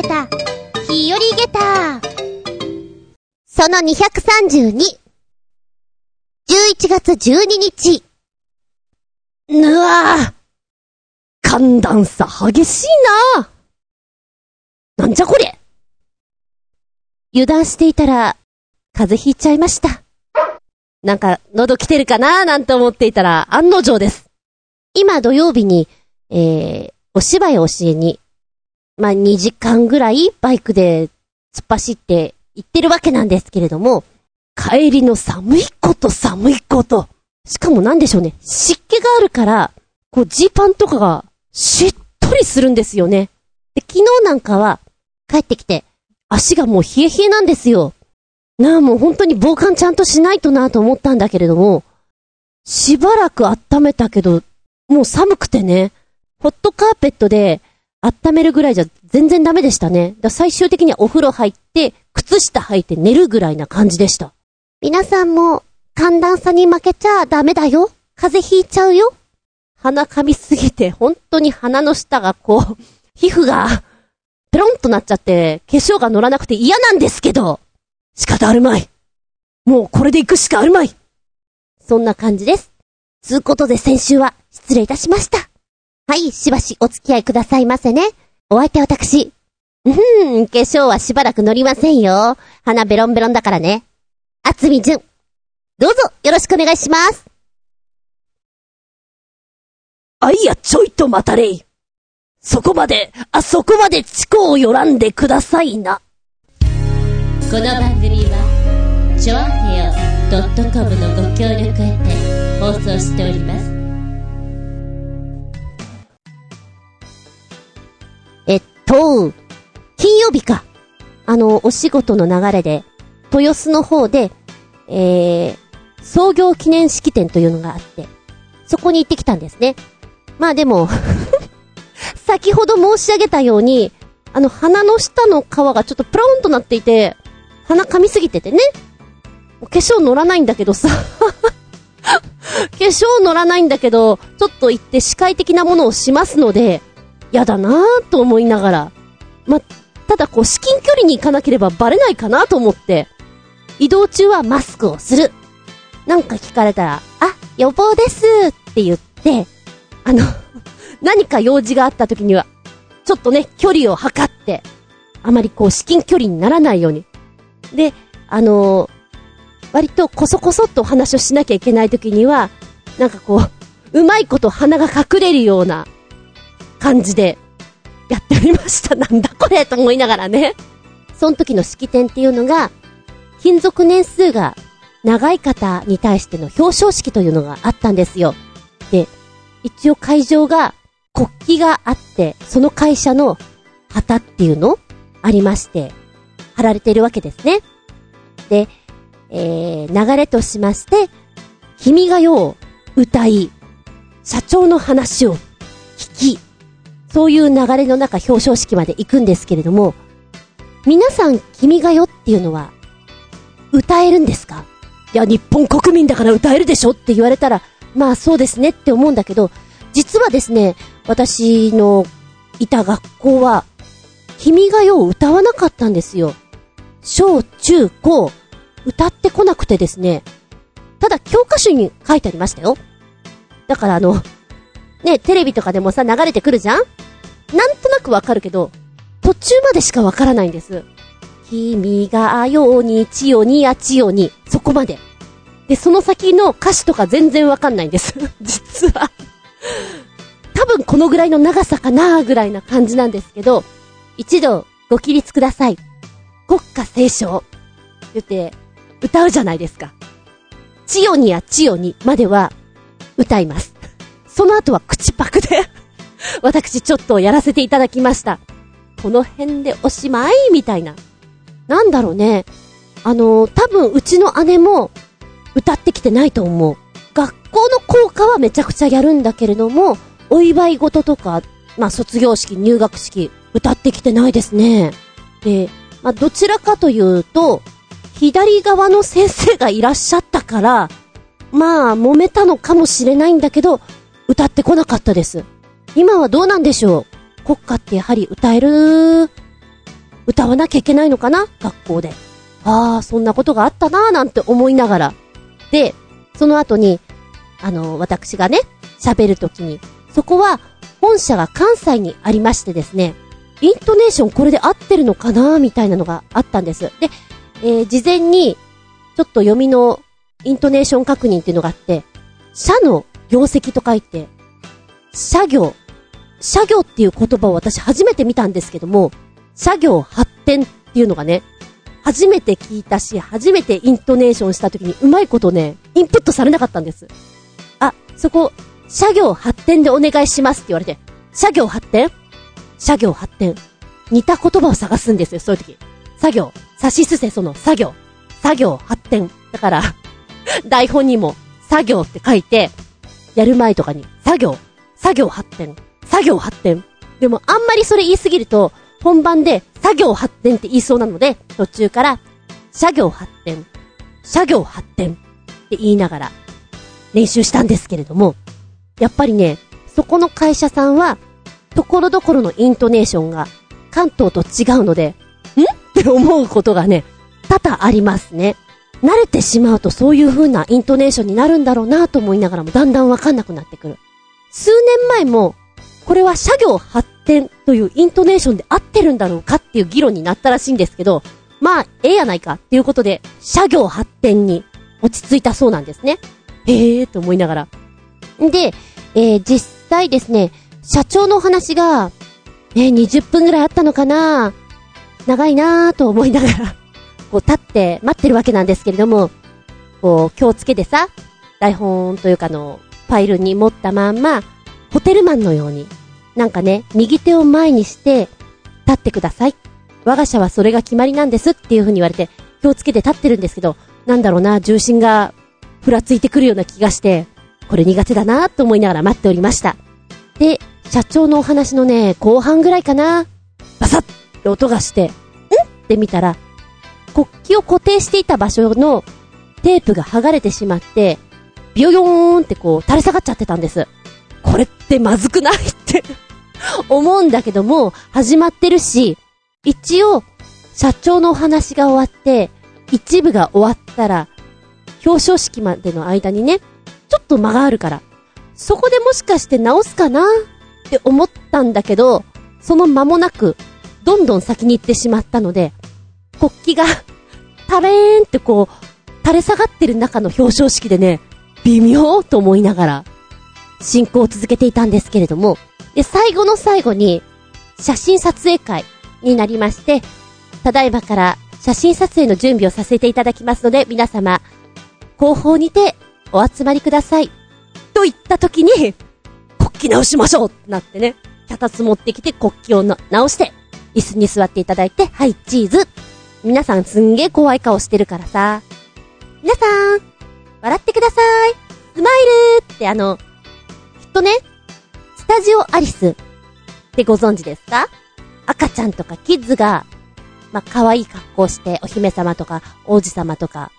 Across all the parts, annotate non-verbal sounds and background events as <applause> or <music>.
げた、日和げた。その232。11月12日。ぬわぁ寒暖差激しいななんじゃこれ油断していたら、風邪ひいちゃいました。なんか、喉来てるかな？なんて思っていたら、案の定です。今土曜日に、えー、お芝居を教えに、まあ、2時間ぐらいバイクで突っ走って行ってるわけなんですけれども、帰りの寒いこと寒いこと。しかもなんでしょうね、湿気があるから、こうジーパンとかがしっとりするんですよね。で、昨日なんかは帰ってきて足がもう冷え冷えなんですよ。なあ、もう本当に防寒ちゃんとしないとなと思ったんだけれども、しばらく温めたけど、もう寒くてね、ホットカーペットで温めるぐらいじゃ全然ダメでしたね。だ最終的にはお風呂入って、靴下履いて寝るぐらいな感じでした。皆さんも寒暖差に負けちゃダメだよ。風邪ひいちゃうよ。鼻噛みすぎて、本当に鼻の下がこう、<laughs> 皮膚が、ペロンとなっちゃって、化粧が乗らなくて嫌なんですけど、仕方あるまい。もうこれで行くしかあるまい。そんな感じです。つうことで先週は失礼いたしました。はい、しばしお付き合いくださいませね。お相手私。うん、化粧はしばらく乗りませんよ。鼻ベロンベロンだからね。あつみじゅん。どうぞよろしくお願いします。あいや、ちょいと待たれい。そこまで、あそこまでチコをよらんでくださいな。この番組は、ちょあへよ .com のご協力へて放送しております。お仕事の流れで、豊洲の方で、えー、創業記念式典というのがあって、そこに行ってきたんですね。まあでも <laughs> 先ほど申し上げたように、あの鼻の下の皮がちょっとプロンとなっていて、鼻噛みすぎててね。化粧乗らないんだけどさ <laughs> 化粧乗らないんだけど、ちょっと行って視界的なものをしますので、やだなぁと思いながら。ま、ただこう、至近距離に行かなければバレないかなと思って、移動中はマスクをする。なんか聞かれたら、あ、予防ですって言って、あの <laughs> 何か用事があった時には、ちょっとね、距離を測って、あまりこう、至近距離にならないように。で、あのー、割とこそこそっとお話をしなきゃいけない時には、なんかこう、うまいこと鼻が隠れるような感じで、やっておりました。<laughs> なんだこれと思いながらね。その時の式典っていうのが、勤続年数が長い方に対しての表彰式というのがあったんですよ。で、一応会場が国旗があって、その会社の旗っていうのありまして、貼られているわけですね。で、えー、流れとしまして、君が代を歌い、社長の話を聞き、そういう流れの中表彰式まで行くんですけれども、皆さん君が代っていうのは、歌えるんですか？いや、日本国民だから歌えるでしょって言われたら、まあそうですねって思うんだけど、実はですね、私のいた学校は、君が代を歌わなかったんですよ。小、中、高、歌ってこなくてですね。ただ教科書に書いてありましたよ。だからあの、ね、テレビとかでもさ、流れてくるじゃん？なんとなくわかるけど、途中までしかわからないんです。君がように、ちよに、あちよに、そこまで。で、その先の歌詞とか全然わかんないんです。<laughs> 実は多分このぐらいの長さかなーぐらいな感じなんですけど、一度ご起立ください。国歌斉唱。言って、歌うじゃないですか。千代にや千代にまでは歌います。その後は口パクで <laughs> 私ちょっとやらせていただきました。この辺でおしまいみたいな。なんだろうね。あのー、多分うちの姉も歌ってきてないと思う。学校の校歌はめちゃくちゃやるんだけれども、お祝い事とか、まあ卒業式、入学式、歌ってきてないですね。で、まあどちらかというと、左側の先生がいらっしゃったから、まあ揉めたのかもしれないんだけど、歌ってこなかったです。今はどうなんでしょう？国歌ってやはり歌える？歌わなきゃいけないのかな？学校で。ああ、そんなことがあったなーなんて思いながら。で、その後に、あの、私がね、喋るときに、そこは、本社が関西にありましてですね、イントネーションこれで合ってるのかなみたいなのがあったんです。で、えー、事前に、ちょっと読みのイントネーション確認っていうのがあって、社の業績と書いて、社業、社業っていう言葉を私初めて見たんですけども、社業発展っていうのがね、初めて聞いたし、初めてイントネーションした時にうまいことね、インプットされなかったんです。あ、そこ、社業発展でお願いしますって言われて、社業発展？社業発展。似た言葉を探すんですよ、そういう時。作業。差しすせその作業。作業発展。だから <laughs> 台本にも作業って書いて、やる前とかに作業、作業発展、作業発展。でもあんまりそれ言いすぎると、本番で作業発展って言いそうなので、途中から、作業発展、作業発展って言いながら練習したんですけれども、やっぱりね、そこの会社さんは、ところどころのイントネーションが関東と違うので、ん？って思うことがね、多々ありますね。慣れてしまうとそういう風なイントネーションになるんだろうなと思いながらもだんだんわかんなくなってくる。数年前も、これは社業発展というイントネーションで合ってるんだろうかっていう議論になったらしいんですけど、まあ、ええやないかっていうことで、社業発展に落ち着いたそうなんですね。へえーと思いながら。で、えー、実際ですね、社長のお話が、えー、20分ぐらいあったのかな？長いなぁと思いながら <laughs> こう立って待ってるわけなんですけれども、こう気をつけてさ、台本というかの、ファイルに持ったまんま、ホテルマンのように、なんかね、右手を前にして、立ってください。我が社はそれが決まりなんですっていう風に言われて、気をつけて立ってるんですけど、なんだろうな、重心が、ふらついてくるような気がして、これ苦手だなと思いながら待っておりました。で、社長のお話のね、後半ぐらいかな、バサッって音がして、ん？って見たら、国旗を固定していた場所のテープが剥がれてしまって、ビヨヨーンってこう垂れ下がっちゃってたんです。これってまずくないって <laughs> 思うんだけども、始まってるし、一応、社長のお話が終わって、一部が終わったら、表彰式までの間にね、ちょっと間があるから、そこでもしかして直すかなって思ったんだけど、その間もなく、どんどん先に行ってしまったので、国旗が、タレーンってこう、垂れ下がってる中の表彰式でね、微妙と思いながら、進行を続けていたんですけれども、で、最後の最後に、写真撮影会になりまして、ただいまから写真撮影の準備をさせていただきますので、皆様、後方にてお集まりください。と言った時に、国旗直しましょうってなってね、脚立持ってきて国旗を直して、椅子に座っていただいて、はい、チーズ。皆さんすんげー怖い顔してるからさ。皆さん、笑ってください。スマイルってあの、とね、スタジオアリスってご存知ですか？赤ちゃんとかキッズが、まあ、可愛い格好して、お姫様とか、王子様とか、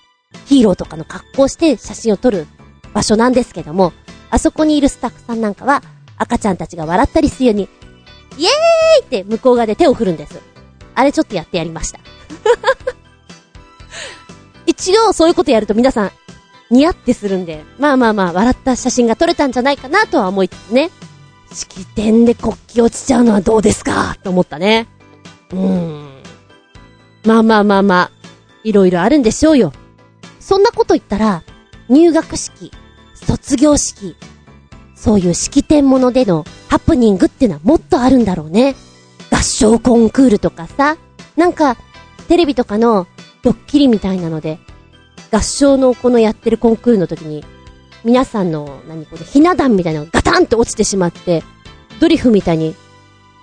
ヒーローとかの格好して写真を撮る場所なんですけども、あそこにいるスタッフさんなんかは、赤ちゃんたちが笑ったりするように、イエーイって向こう側で手を振るんです。あれちょっとやってやりました。<laughs> 一応そういうことやると皆さん、ニヤってするんで、まあまあまあ、笑った写真が撮れたんじゃないかなとは思いつつね。式典で国旗落ちちゃうのはどうですかと思ったね。うーん。まあまあまあまあ、いろいろあるんでしょうよ。そんなこと言ったら、入学式、卒業式、そういう式典ものでのハプニングってのはもっとあるんだろうね。合唱コンクールとかさ、なんか、テレビとかのドッキリみたいなので、合唱のこのやってるコンクールの時に、皆さんの、何これ、ひな壇みたいなのがガタンって落ちてしまって、ドリフみたいに、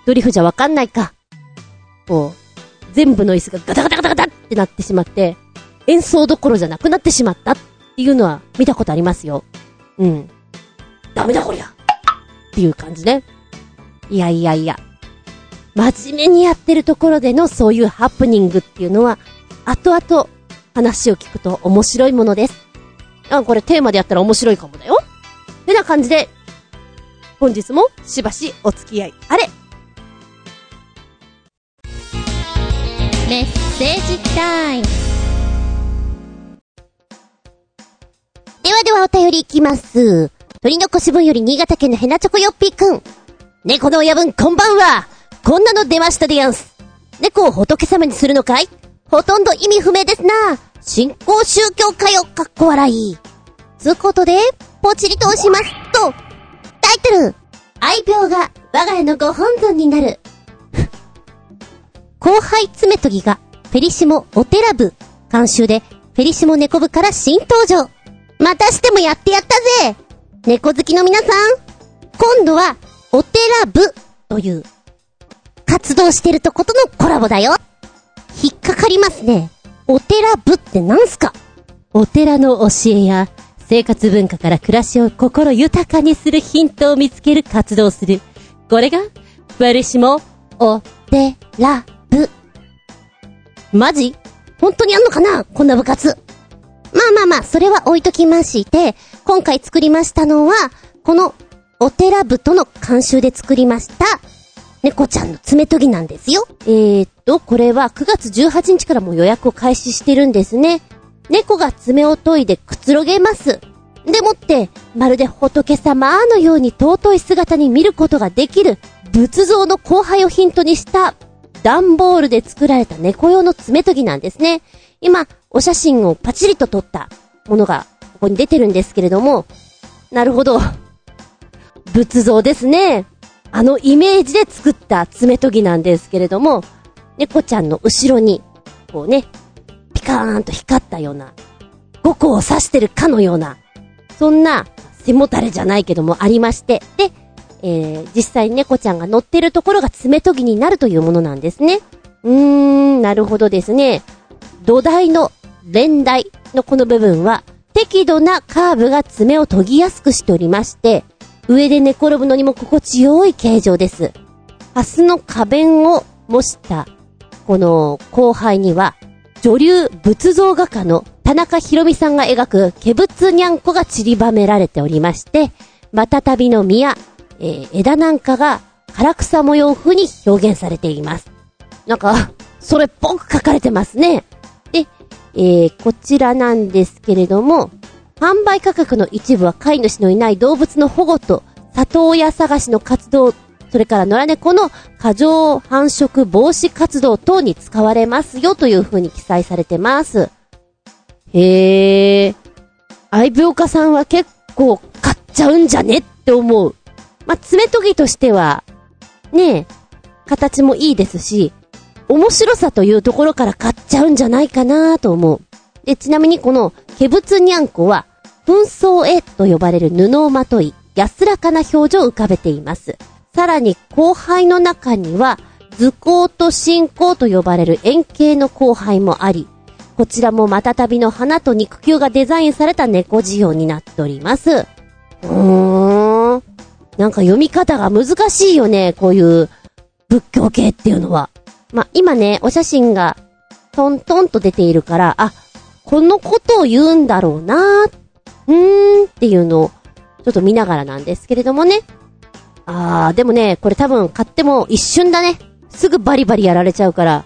ドリフじゃわかんないか。こう、全部の椅子がガタガタガタガタってなってしまって、演奏どころじゃなくなってしまったっていうのは見たことありますよ。うん。ダメだこりゃっていう感じね。いやいやいや。真面目にやってるところでのそういうハプニングっていうのは、後々話を聞くと面白いものです。あ、これテーマでやったら面白いかもだよ。てな感じで、本日もしばしお付き合いあれメッセージタイムではではお便りいきます。鳥の腰分より新潟県のヘナチョコヨッピーくん。猫の親分こんばんは。こんなの出ましたでやんす。猫を仏様にするのかい？ほとんど意味不明ですな。信仰宗教かよ、かっこ笑い。つうことで、ポチリと押しますと、タイトル、愛病が我が家のご本尊になる。<laughs> 後輩爪研ぎが、フェリシモお寺部、監修で、フェリシモ猫部から新登場。またしてもやってやったぜ猫好きの皆さん今度は、お寺部という、活動してるとことのコラボだよ引っかかりますね。お寺部ってなんすか？お寺の教えや生活文化から暮らしを心豊かにするヒントを見つける活動をする。これが、フェリシモ、お寺部。マジ？本当にあんのかな？こんな部活。まあまあまあ、それは置いときまして、今回作りましたのは、この、お寺部との監修で作りました、猫ちゃんの爪研ぎなんですよ。えーっと、これは9月18日からも予約を開始してるんですね。猫が爪を研いでくつろげます。でもって、まるで仏様のように尊い姿に見ることができる仏像の後輩をヒントにした段ボールで作られた猫用の爪研ぎなんですね。今、お写真をパチリと撮ったものがここに出てるんですけれども、なるほど。仏像ですね。あのイメージで作った爪研ぎなんですけれども、猫ちゃんの後ろに、こうね、ピカーンと光ったような、五個を刺してるかのような、そんな背もたれじゃないけどもありまして、で、えー、実際猫ちゃんが乗ってるところが爪研ぎになるというものなんですね。うーん、なるほどですね。土台の連台のこの部分は、適度なカーブが爪を研ぎやすくしておりまして、上で寝転ぶのにも心地よい形状です。ハスの花弁を模した、この後輩には、女流仏像画家の田中博美さんが描く化仏にゃんこが散りばめられておりまして、またたびの実や、えー枝なんかが唐草模様風に表現されています。なんか、それっぽく書かれてますね。で、えー、こちらなんですけれども、販売価格の一部は飼い主のいない動物の保護と里親探しの活動、それから野良猫の過剰繁殖防止活動等に使われますよという風に記載されてます。へー。愛病家さんは結構買っちゃうんじゃねって思う。まあ、爪研ぎとしては、ねえ、形もいいですし、面白さというところから買っちゃうんじゃないかなと思う。で、ちなみにこの、ケブツニャンコは、紛争絵と呼ばれる布をまとい、安らかな表情を浮かべています。さらに、後輩の中には、図工と進行と呼ばれる円形の後輩もあり、こちらもまたたびの花と肉球がデザインされた猫仕様になっております。うーん。なんか読み方が難しいよね、こういう仏教系っていうのは。ま、今ね、お写真がトントンと出ているから、あ、このことを言うんだろうな、うーんっていうのを、ちょっと見ながらなんですけれどもね。あー、でもね、これ多分買っても一瞬だね。すぐバリバリやられちゃうから、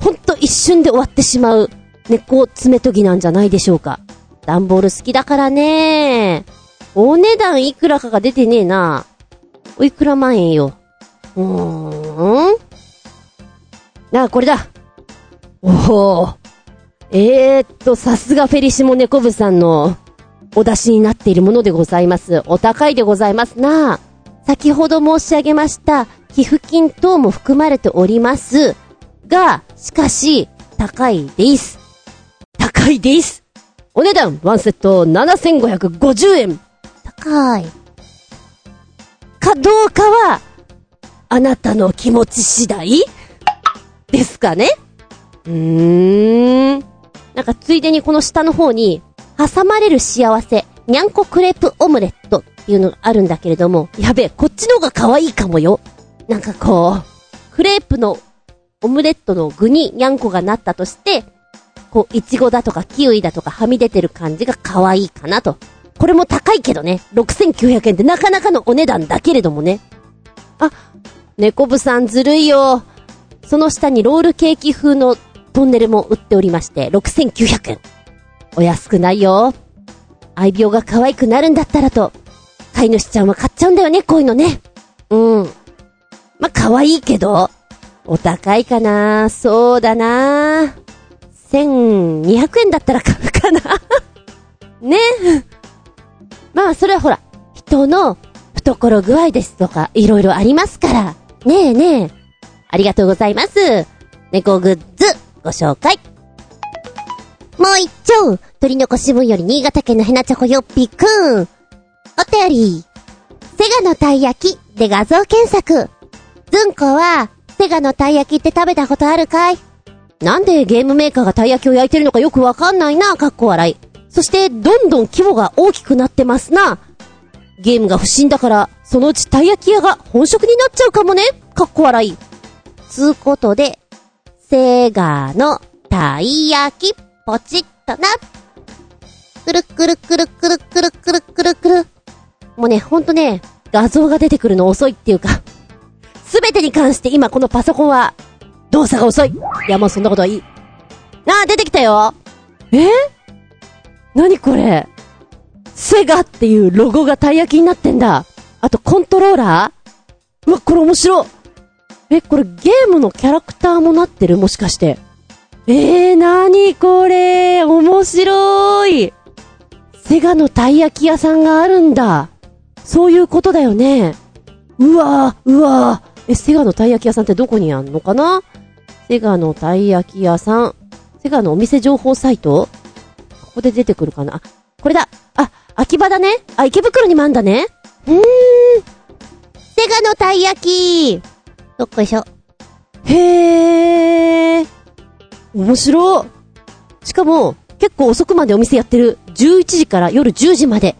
ほんと一瞬で終わってしまう猫爪研ぎなんじゃないでしょうか。段ボール好きだからねお値段いくらかが出てねえな。おいくら万円よ。うーん。なあ、これだ。おお。えーっと、さすがフェリシモネコブさんのお出しになっているものでございます。お高いでございますな。先ほど申し上げました、寄付金等も含まれております。が、しかし、高いです。高いです。お値段、ワンセット7550円。高い。かどうかは、あなたの気持ち次第ですかねうーん。なんかついでにこの下の方に、挟まれる幸せ、にゃんこクレープオムレットっていうのがあるんだけれども、やべえ、こっちの方が可愛いかもよ。なんかこう、クレープのオムレットの具ににゃんこがなったとして、こう、いちごだとかキウイだとかはみ出てる感じが可愛いかなと。これも高いけどね。6900円ってなかなかのお値段だけれどもね。あ、猫部さんずるいよ。その下にロールケーキ風のトンネルも売っておりまして、6900円。お安くないよ。愛病が可愛くなるんだったらと、飼い主ちゃんは買っちゃうんだよね、こういうのね。うん。ま、可愛いけど、お高いかなそうだな1200円だったら買うかなねまあ、それはほら、人の懐具合ですとか、いろいろありますから。ねえねえ。ありがとうございます。猫グッズ、ご紹介。もう一丁鳥のこしぶんより新潟県のヘナチョコよっぴくん。お便り。セガのたい焼きで画像検索。ずんこは、セガのたい焼きって食べたことあるかい？なんでゲームメーカーがたい焼きを焼いてるのかよくわかんないな、かっこ笑い。そして、どんどん規模が大きくなってますな。ゲームが不審だから、そのうちたい焼き屋が本職になっちゃうかもね、かっこ笑い。つうことで、セガのたい焼き、ポチッとな。くるくるくるくるくるくるくるくる。もうね、ほんとね、画像が出てくるの遅いっていうか、すべてに関して今このパソコンは、動作が遅い。いや、もうそんなことはいい。あー、出てきたよえ？何これ？セガっていうロゴがたい焼きになってんだ。あと、コントローラー？うわ、これ面白いえ、これゲームのキャラクターもなってる？もしかして。えー、なにこれ？面白いセガのたい焼き屋さんがあるんだ。そういうことだよね。うわー、うわー。え、セガのたい焼き屋さんってどこにあんのかな？セガのたい焼き屋さん。セガのお店情報サイト？ここで出てくるかな？あ、これだ。あ、秋葉だね。あ、池袋にもあんだね。うーん。セガのたい焼き。どっこいしょ。へー。面白い。しかも、結構遅くまでお店やってる。11時から夜10時まで。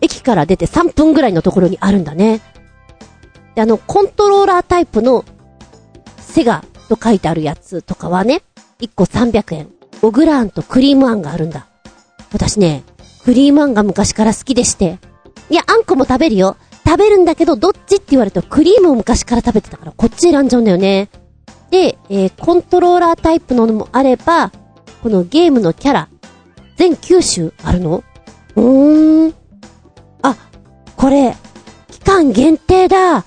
駅から出て3分ぐらいのところにあるんだね。で、あの、コントローラータイプの、セガと書いてあるやつとかはね、1個300円。オグラーンとクリームあんがあるんだ。私ね、クリームあんが昔から好きでして。いや、あんこも食べるよ。食べるんだけど、どっちって言われるとクリームを昔から食べてたから、こっち選んじゃうんだよね。で、えー、コントローラータイプのもあれば、このゲームのキャラ、全9種あるの？うーん。あ、これ、期間限定だ。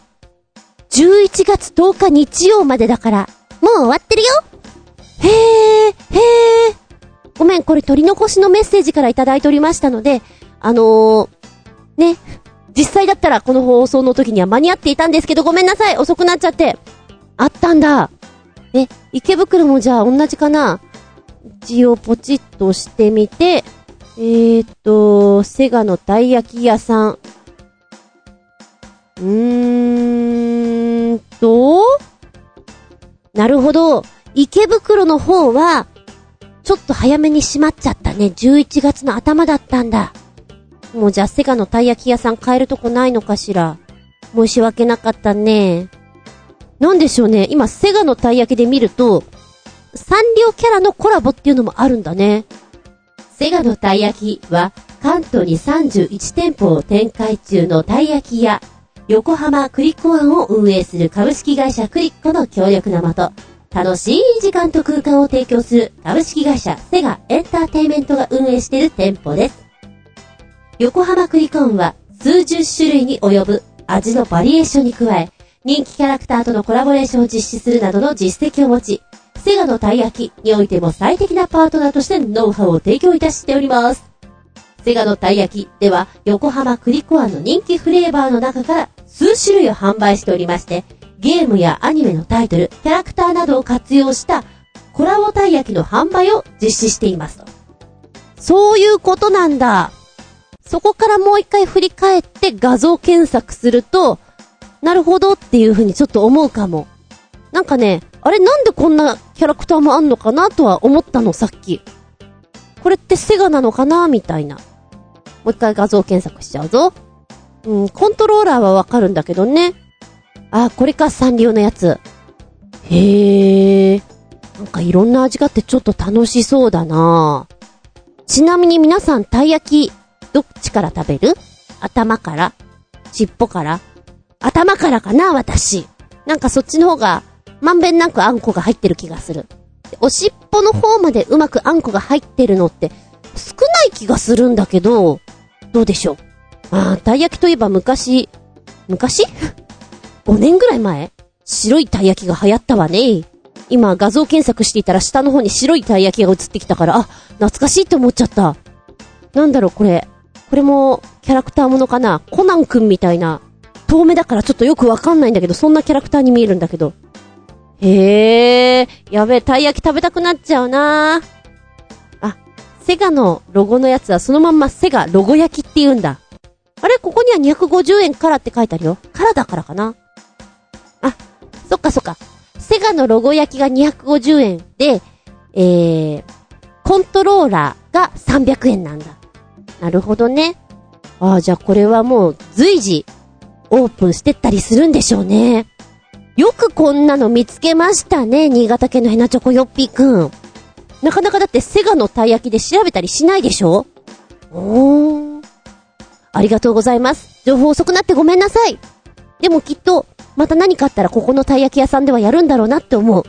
11月10日日曜までだから、もう終わってるよへえ、へえ。ごめん、これ取り残しのメッセージからいただいておりましたので、あのー、ね、実際だったらこの放送の時には間に合っていたんですけど、ごめんなさい、遅くなっちゃって。あったんだ。え、池袋もじゃあ同じかな？一応ポチッとしてみて、えーっと、セガのたい焼き屋さん。うーんと、なるほど。池袋の方は、ちょっと早めに閉まっちゃったね。11月の頭だったんだ。もうじゃあセガのたい焼き屋さん買えるとこないのかしら？申し訳なかったね。なんでしょうね。今、セガのたい焼きで見ると、サンリオキャラのコラボっていうのもあるんだね。セガのたい焼きは関東に31店舗を展開中のたい焼き屋、横浜クリッコワンを運営する株式会社クリッコの協力のもと、楽しい時間と空間を提供する株式会社セガエンターテイメントが運営している店舗です。横浜クリコンは数十種類に及ぶ味のバリエーションに加え、人気キャラクターとのコラボレーションを実施するなどの実績を持ち、セガのたい焼きにおいても最適なパートナーとしてノウハウを提供いたしております。セガのたい焼きでは横浜クリコアの人気フレーバーの中から数種類を販売しておりまして、ゲームやアニメのタイトル、キャラクターなどを活用したコラボたい焼きの販売を実施していますと。そういうことなんだ。そこからもう一回振り返って画像検索すると、なるほどっていう風にちょっと思うかも。なんかね、あれなんでこんなキャラクターもあんのかなとは思ったのさっき。これってセガなのかなみたいな。もう一回画像検索しちゃうぞ。うん、コントローラーはわかるんだけどね。あ、これかサンリオのやつ。へえ。なんかいろんな味があってちょっと楽しそうだなちなみに皆さん、たい焼き、どっちから食べる？頭から？尻尾から？頭からかな私。なんかそっちの方が、まんべんなくあんこが入ってる気がする。おしっぽの方までうまくあんこが入ってるのって少ない気がするんだけど、どうでしょう？ああ、たい焼きといえば昔、昔 <laughs> ?5 年ぐらい前？白いたい焼きが流行ったわね。今画像検索していたら下の方に白いたい焼きが映ってきたから、あ、懐かしいって思っちゃった。なんだろうこれ。これもキャラクターものかな？コナンくんみたいな。遠目だからちょっとよくわかんないんだけど、そんなキャラクターに見えるんだけど。へえ、やべえ、たい焼き食べたくなっちゃうなあ、セガのロゴのやつはそのまんまセガロゴ焼きって言うんだ。あれ？ここには250円からって書いてあるよ。からだからかな。あ、そっかそっか。セガのロゴ焼きが250円で、えー、コントローラーが300円なんだ。なるほどね。ああ、じゃあこれはもう随時オープンしてったりするんでしょうね。よくこんなの見つけましたね、新潟県のヘナチョコヨッピーくん。なかなかだってセガのたい焼きで調べたりしないでしょ？おー。ありがとうございます。情報遅くなってごめんなさい。でもきっと、また何かあったらここのたい焼き屋さんではやるんだろうなって思う。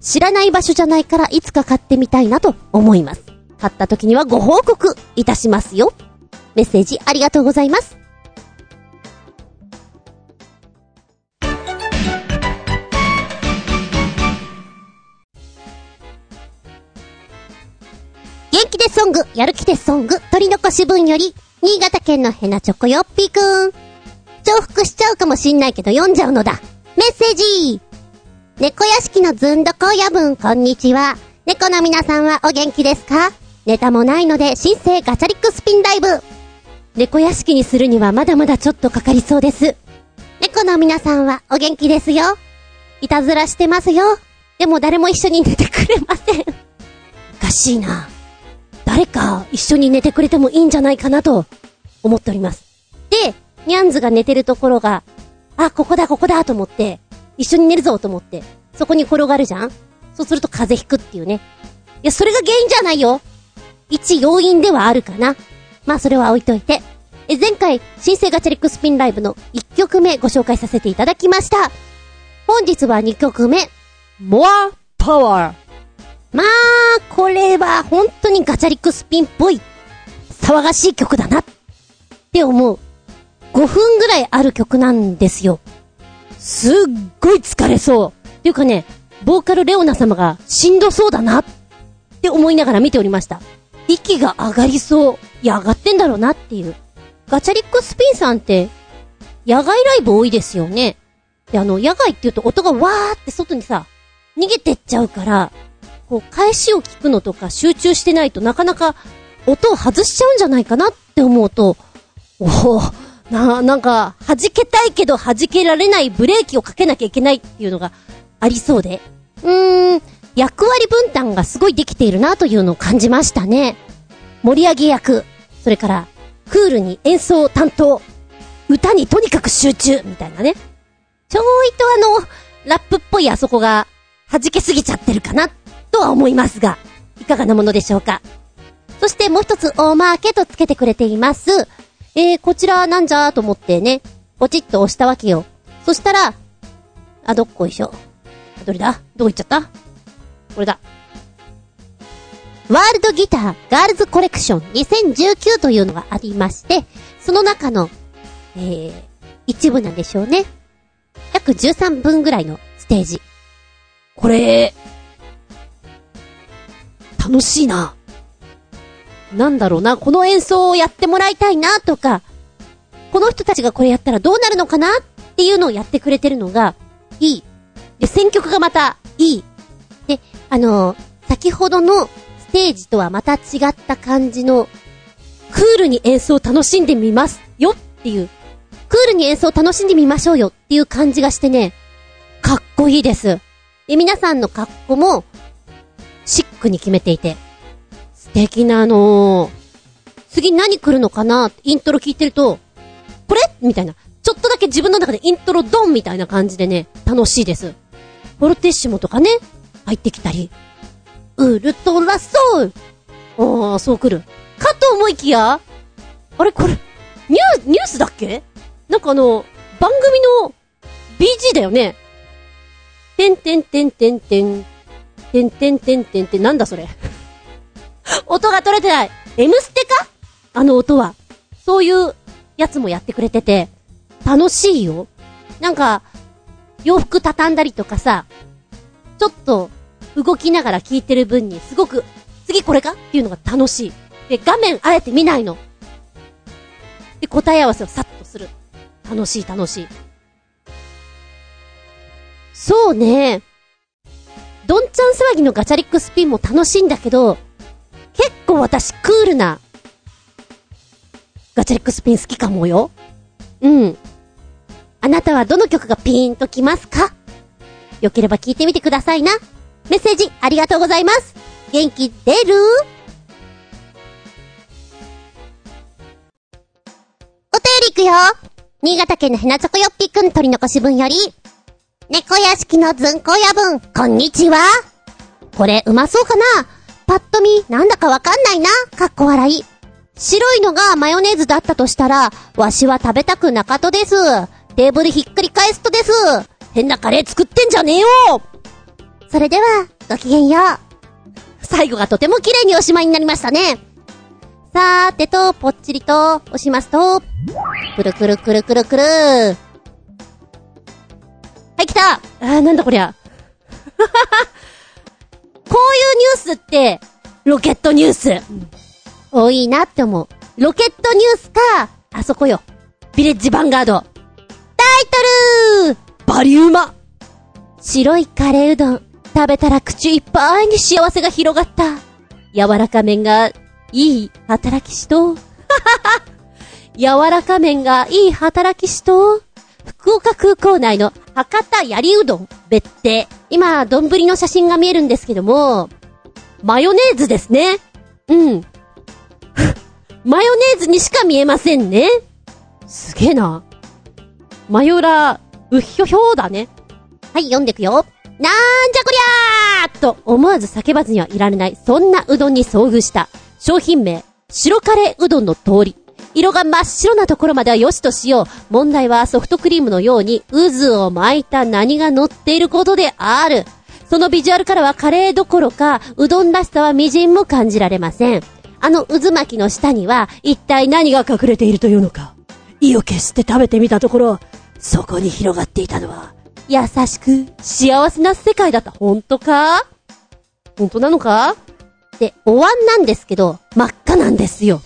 知らない場所じゃないからいつか買ってみたいなと思います。買った時にはご報告いたしますよ。メッセージありがとうございます。元気でソング、やる気でソング、取り残し分より、新潟県のヘナチョコヨッピーくん。重複しちゃうかもしんないけど読んじゃうのだ。メッセージ猫屋敷のずんどこやぶん、こんにちは。猫の皆さんはお元気ですか？ネタもないので、新生ガチャリックスピンライブ。猫屋敷にするにはまだまだちょっとかかりそうです。猫の皆さんはお元気ですよ。いたずらしてますよ。でも誰も一緒に寝てくれません。おかしいな。誰か一緒に寝てくれてもいいんじゃないかなと思っております。で、ニャンズが寝てるところが、あ、ここだ、ここだと思って、一緒に寝るぞと思って、そこに転がるじゃん？そうすると風邪ひくっていうね。いや、それが原因じゃないよ一要因ではあるかな。まあ、それは置いといて。え、前回、新生ガチャリックスピンライブの1曲目ご紹介させていただきました。本日は2曲目、モアパワー。まあ、これは本当にガチャリックスピンっぽい、騒がしい曲だなって思う。5分ぐらいある曲なんですよ。すっごい疲れそう。っていうかね、ボーカルレオナ様がしんどそうだなって思いながら見ておりました。息が上がりそう。いや、上がってんだろうなっていう。ガチャリックスピンさんって、野外ライブ多いですよね。で、あの、野外って言うと音がわーって外にさ、逃げてっちゃうから、こう、返しを聞くのとか集中してないとなかなか音を外しちゃうんじゃないかなって思うと、おおな、なんか、弾けたいけど弾けられないブレーキをかけなきゃいけないっていうのがありそうで。うーん、役割分担がすごいできているなというのを感じましたね。盛り上げ役、それから、クールに演奏担当、歌にとにかく集中、みたいなね。ちょいとあの、ラップっぽいあそこが、弾けすぎちゃってるかな、とは思いますが、いかがなものでしょうか。そしてもう一つ、オーマーケとつけてくれています。えー、こちらなんじゃーと思ってね、ポチッと押したわけよ。そしたら、あ、どっこいしょ。どれだ？どこ行っちゃった？これだ。ワールドギターガールズコレクション2019というのがありまして、その中の、えー、一部なんでしょうね。約13分ぐらいのステージ。これ、楽しいな。なんだろうな、この演奏をやってもらいたいなとか、この人たちがこれやったらどうなるのかなっていうのをやってくれてるのが、いい。で、選曲がまた、いい。で、あの、先ほどのステージとはまた違った感じの、クールに演奏を楽しんでみますよっていう、クールに演奏を楽しんでみましょうよっていう感じがしてね、かっこいいです。で、皆さんの格好も、シックに決めていて、素敵なの次何来るのかな？イントロ聞いてると、これ？みたいな。ちょっとだけ自分の中でイントロドンみたいな感じでね、楽しいです。フォルテッシモとかね、入ってきたり。ウルトラソウルああ、そう来る。かと思いきや、あれこれ、ニュー、ニュースだっけ？なんかあの、番組の BG だよね。てんてんてんてんてん。てんてんてんてんってなんだそれ。<laughs> 音が取れてない。M ステか？あの音は。そういうやつもやってくれてて、楽しいよ。なんか、洋服畳んだりとかさ、ちょっと動きながら聞いてる分にすごく、次これか？っていうのが楽しい。で、画面あえて見ないの。で、答え合わせをさっとする。楽しい楽しい。そうね。どんちゃん騒ぎのガチャリックスピンも楽しいんだけど、結構私クールなガチャリックスピン好きかもよ。うん。あなたはどの曲がピーンときますか？よければ聞いてみてくださいな。メッセージありがとうございます。元気出る？お便りいくよ。新潟県のヘナチョコヨッピーくん取り残し分より、猫屋敷のずんこや分、こんにちは。これうまそうかな？パッと見、なんだかわかんないな。かっこ笑い。白いのがマヨネーズだったとしたら、わしは食べたくなかとです。テーブルひっくり返すとです。変なカレー作ってんじゃねえよそれでは、ごきげんよう。最後がとても綺麗におしまいになりましたね。さーてと、ぽっちりと、押しますと、くるくるくるくるくるはい、来たあー、なんだこりゃ。<laughs> こういうニュースって、ロケットニュース。多いなって思う。ロケットニュースか、あそこよ。ビレッジヴァンガード。タイトルバリウマ白いカレーうどん。食べたら口いっぱいに幸せが広がった。柔らか麺がいい働きしと。<laughs> 柔らか麺がいい働きしと。福岡空港内の博多やりうどん別邸。今、丼の写真が見えるんですけども、マヨネーズですね。うん。<laughs> マヨネーズにしか見えませんね。すげえな。マヨラ、うひょひょだね。はい、読んでくよ。なんじゃこりゃーと思わず叫ばずにはいられない、そんなうどんに遭遇した。商品名、白カレーうどんの通り。色が真っ白なところまでは良しとしよう。問題はソフトクリームのように渦を巻いた何が乗っていることである。そのビジュアルからはカレーどころか、うどんらしさは微塵も感じられません。あの渦巻きの下には、一体何が隠れているというのか。意を決して食べてみたところ、そこに広がっていたのは、優しく、幸せな世界だった。本当か？本当なのか？で、お椀なんですけど、真っ赤なんですよ。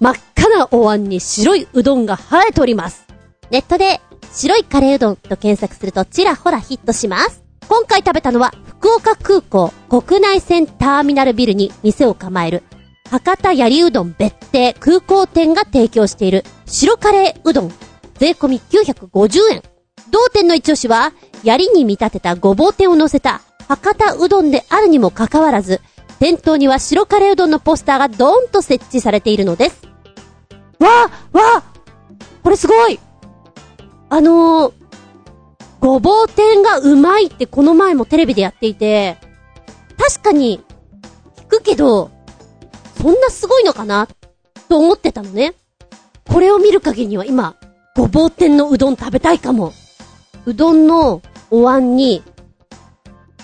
真っ赤なお椀に白いうどんが生えております。ネットで、白いカレーうどんと検索するとちらほらヒットします。今回食べたのは、福岡空港国内線ターミナルビルに店を構える、博多やりうどん別邸空港店が提供している白カレーうどん。税込み950円。同店の一押しは、槍に見立てたごぼう天を乗せた博多うどんであるにもかかわらず、店頭には白カレーうどんのポスターがドーンと設置されているのです。わあわあこれすごいあのー、ごぼう天がうまいってこの前もテレビでやっていて、確かに、聞くけど、そんなすごいのかなと思ってたのね。これを見る限りには今、ごぼう天のうどん食べたいかも。うどんのお椀に、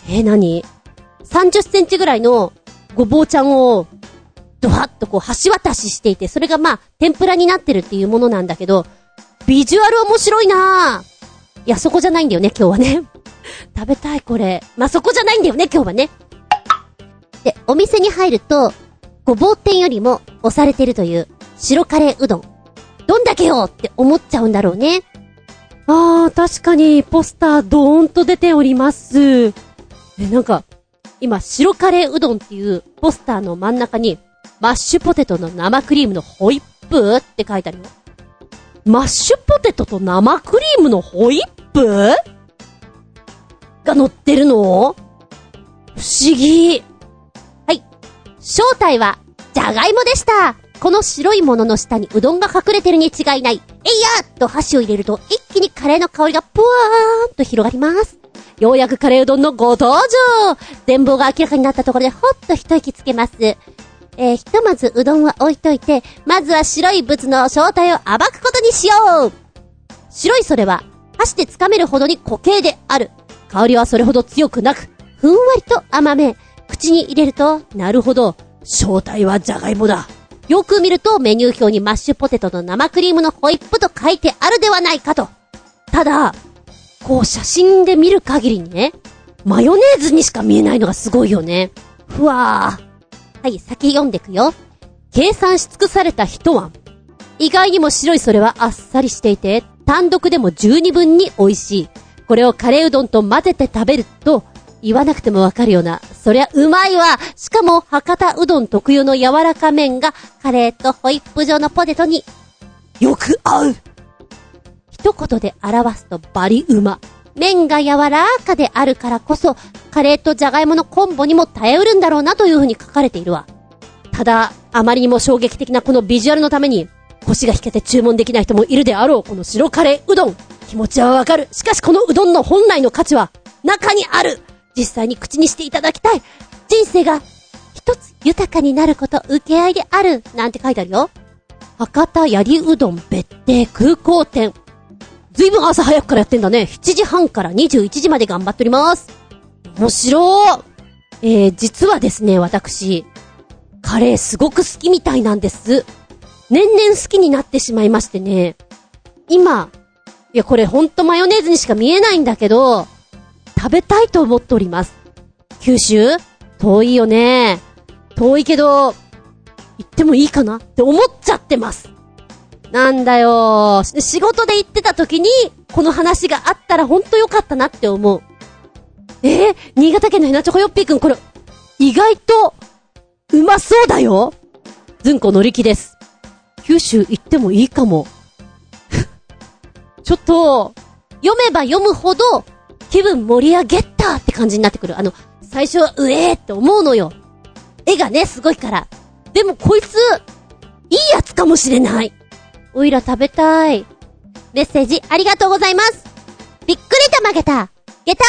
えー、何 ?30 センチぐらいのごぼうちゃんを、ドワッとこう橋渡ししていて、それがまあ、天ぷらになってるっていうものなんだけど、ビジュアル面白いなぁ。いや、そこじゃないんだよね、今日はね。<laughs> 食べたい、これ。まあ、そこじゃないんだよね、今日はね。で、お店に入ると、ごぼう天よりも押されてるという白カレーうどん。どんだけよって思っちゃうんだろうね。あー、確かにポスタードーンと出ております。え、なんか、今、白カレーうどんっていうポスターの真ん中に、マッシュポテトの生クリームのホイップって書いてあるよ。マッシュポテトと生クリームのホイップ？が乗ってるの？不思議。はい正体は、じゃがいもでしたこの白いものの下にうどんが隠れてるに違いない。えいやと箸を入れると一気にカレーの香りがぷわーんと広がります。ようやくカレーうどんのご登場全貌が明らかになったところでほっと一息つけます。えー、ひとまずうどんは置いといて、まずは白い物の正体を暴くことにしよう白いそれは、箸で掴めるほどに固形である。香りはそれほど強くなく、ふんわりと甘め。口に入れると、なるほど、正体はじゃがいもだ。よく見るとメニュー表にマッシュポテトと生クリームのホイップと書いてあるではないかと。ただ、こう写真で見る限りにね、マヨネーズにしか見えないのがすごいよね。ふわー。はい、先読んでくよ。計算し尽くされた一碗。意外にも白いそれはあっさりしていて、単独でも十二分に美味しい。これをカレーうどんと混ぜて食べると、言わなくてもわかるような、そりゃうまいわしかも、博多うどん特有の柔らか麺が、カレーとホイップ状のポテトに、よく合う一言で表すとバリうま。麺が柔らかであるからこそ、カレーとじゃがいものコンボにも耐えうるんだろうなという風に書かれているわ。ただ、あまりにも衝撃的なこのビジュアルのために、腰が引けて注文できない人もいるであろう、この白カレーうどん。気持ちはわかる。しかしこのうどんの本来の価値は、中にある実際に口にしていただきたい。人生が一つ豊かになること受け合いである。なんて書いてあるよ。博多やりうどん別邸空港店。ずいぶん朝早くからやってんだね。7時半から21時まで頑張っております。面白ー。えー、実はですね、私、カレーすごく好きみたいなんです。年々好きになってしまいましてね。今、いやこれほんとマヨネーズにしか見えないんだけど、食べたいと思っております。九州？遠いよね。遠いけど、行ってもいいかなって思っちゃってます。なんだよ仕事で行ってた時に、この話があったらほんとよかったなって思う。え？ー、新潟県のヘナチョコヨッピーくん、これ、意外と、うまそうだよずんこ乗り気です。九州行ってもいいかも。ちょっと、読めば読むほど、気分盛り上げたって感じになってくる。あの、最初はうえーって思うのよ。絵がね、すごいから。でもこいつ、いいやつかもしれない。おいら食べたい。メッセージありがとうございます。びっくりたまげた。げた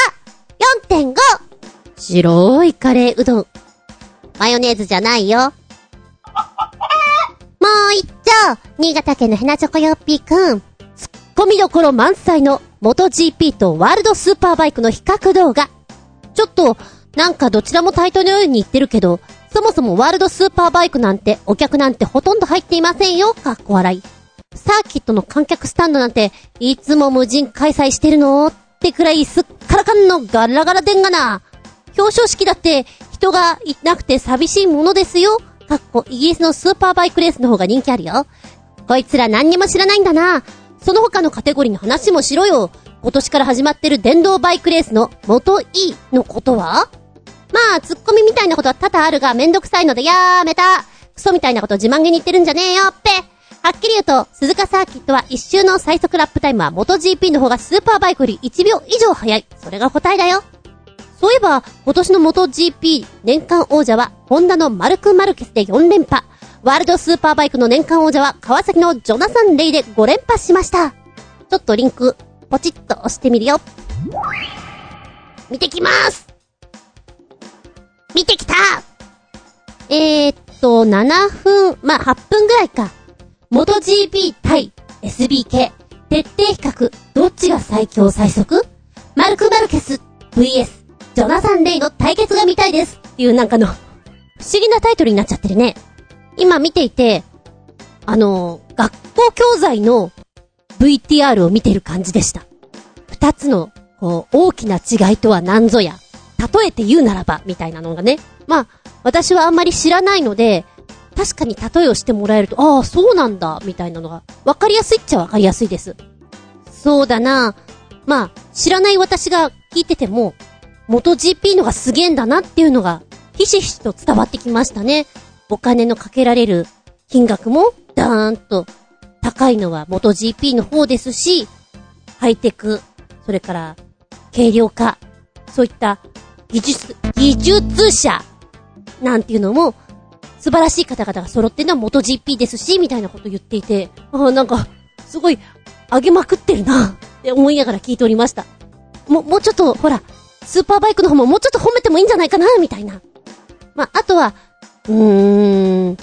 !4.5! 白いカレーうどん。マヨネーズじゃないよ。<laughs> もう一丁新潟県のヘナチョコヨッピーくん。ツッコミどころ満載の元 GP とワールドスーパーバイクの比較動画。ちょっと、なんかどちらもタイトルのように言ってるけど、そもそもワールドスーパーバイクなんてお客なんてほとんど入っていませんよ、かっこ笑い。サーキットの観客スタンドなんて、いつも無人開催してるのってくらいすっからかんのガラガラでんがな。表彰式だって人がいなくて寂しいものですよ。かっこイギリスのスーパーバイクレースの方が人気あるよ。こいつら何にも知らないんだな。その他のカテゴリーの話もしろよ。今年から始まってる電動バイクレースの元 E のことは？まあ、ツッコミみたいなことは多々あるがめんどくさいのでやーめた。クソみたいなこと自慢げに言ってるんじゃねえよっぺ。はっきり言うと、鈴鹿サーキットは一周の最速ラップタイムは元 GP の方がスーパーバイクより1秒以上早い。それが答えだよ。そういえば、今年の元 GP 年間王者は、ホンダのマルク・マルケスで4連覇。ワールドスーパーバイクの年間王者は川崎のジョナサン・レイで5連覇しました。ちょっとリンク、ポチッと押してみるよ。見てきます見てきたえー、っと、7分、まあ、8分ぐらいか。元 GP 対 SBK。徹底比較。どっちが最強最速？マルク・マルケス VS ジョナサン・レイの対決が見たいですっていうなんかの不思議なタイトルになっちゃってるね。今見ていて、あの、学校教材の VTR を見てる感じでした。二つの、こう、大きな違いとは何ぞや。例えて言うならば、みたいなのがね。まあ、私はあんまり知らないので、確かに例えをしてもらえると、ああ、そうなんだ、みたいなのが、わかりやすいっちゃわかりやすいです。そうだな。まあ、知らない私が聞いてても、元 GP のがすげえんだなっていうのが、ひしひしと伝わってきましたね。お金のかけられる金額もダーンと高いのは元 GP の方ですし、ハイテク、それから軽量化、そういった技術、技術者なんていうのも素晴らしい方々が揃ってるのは元 GP ですし、みたいなこと言っていて、あなんか、すごい、上げまくってるなって思いながら聞いておりました。も、もうちょっと、ほら、スーパーバイクの方ももうちょっと褒めてもいいんじゃないかなみたいな。まあ、あとは、うーん、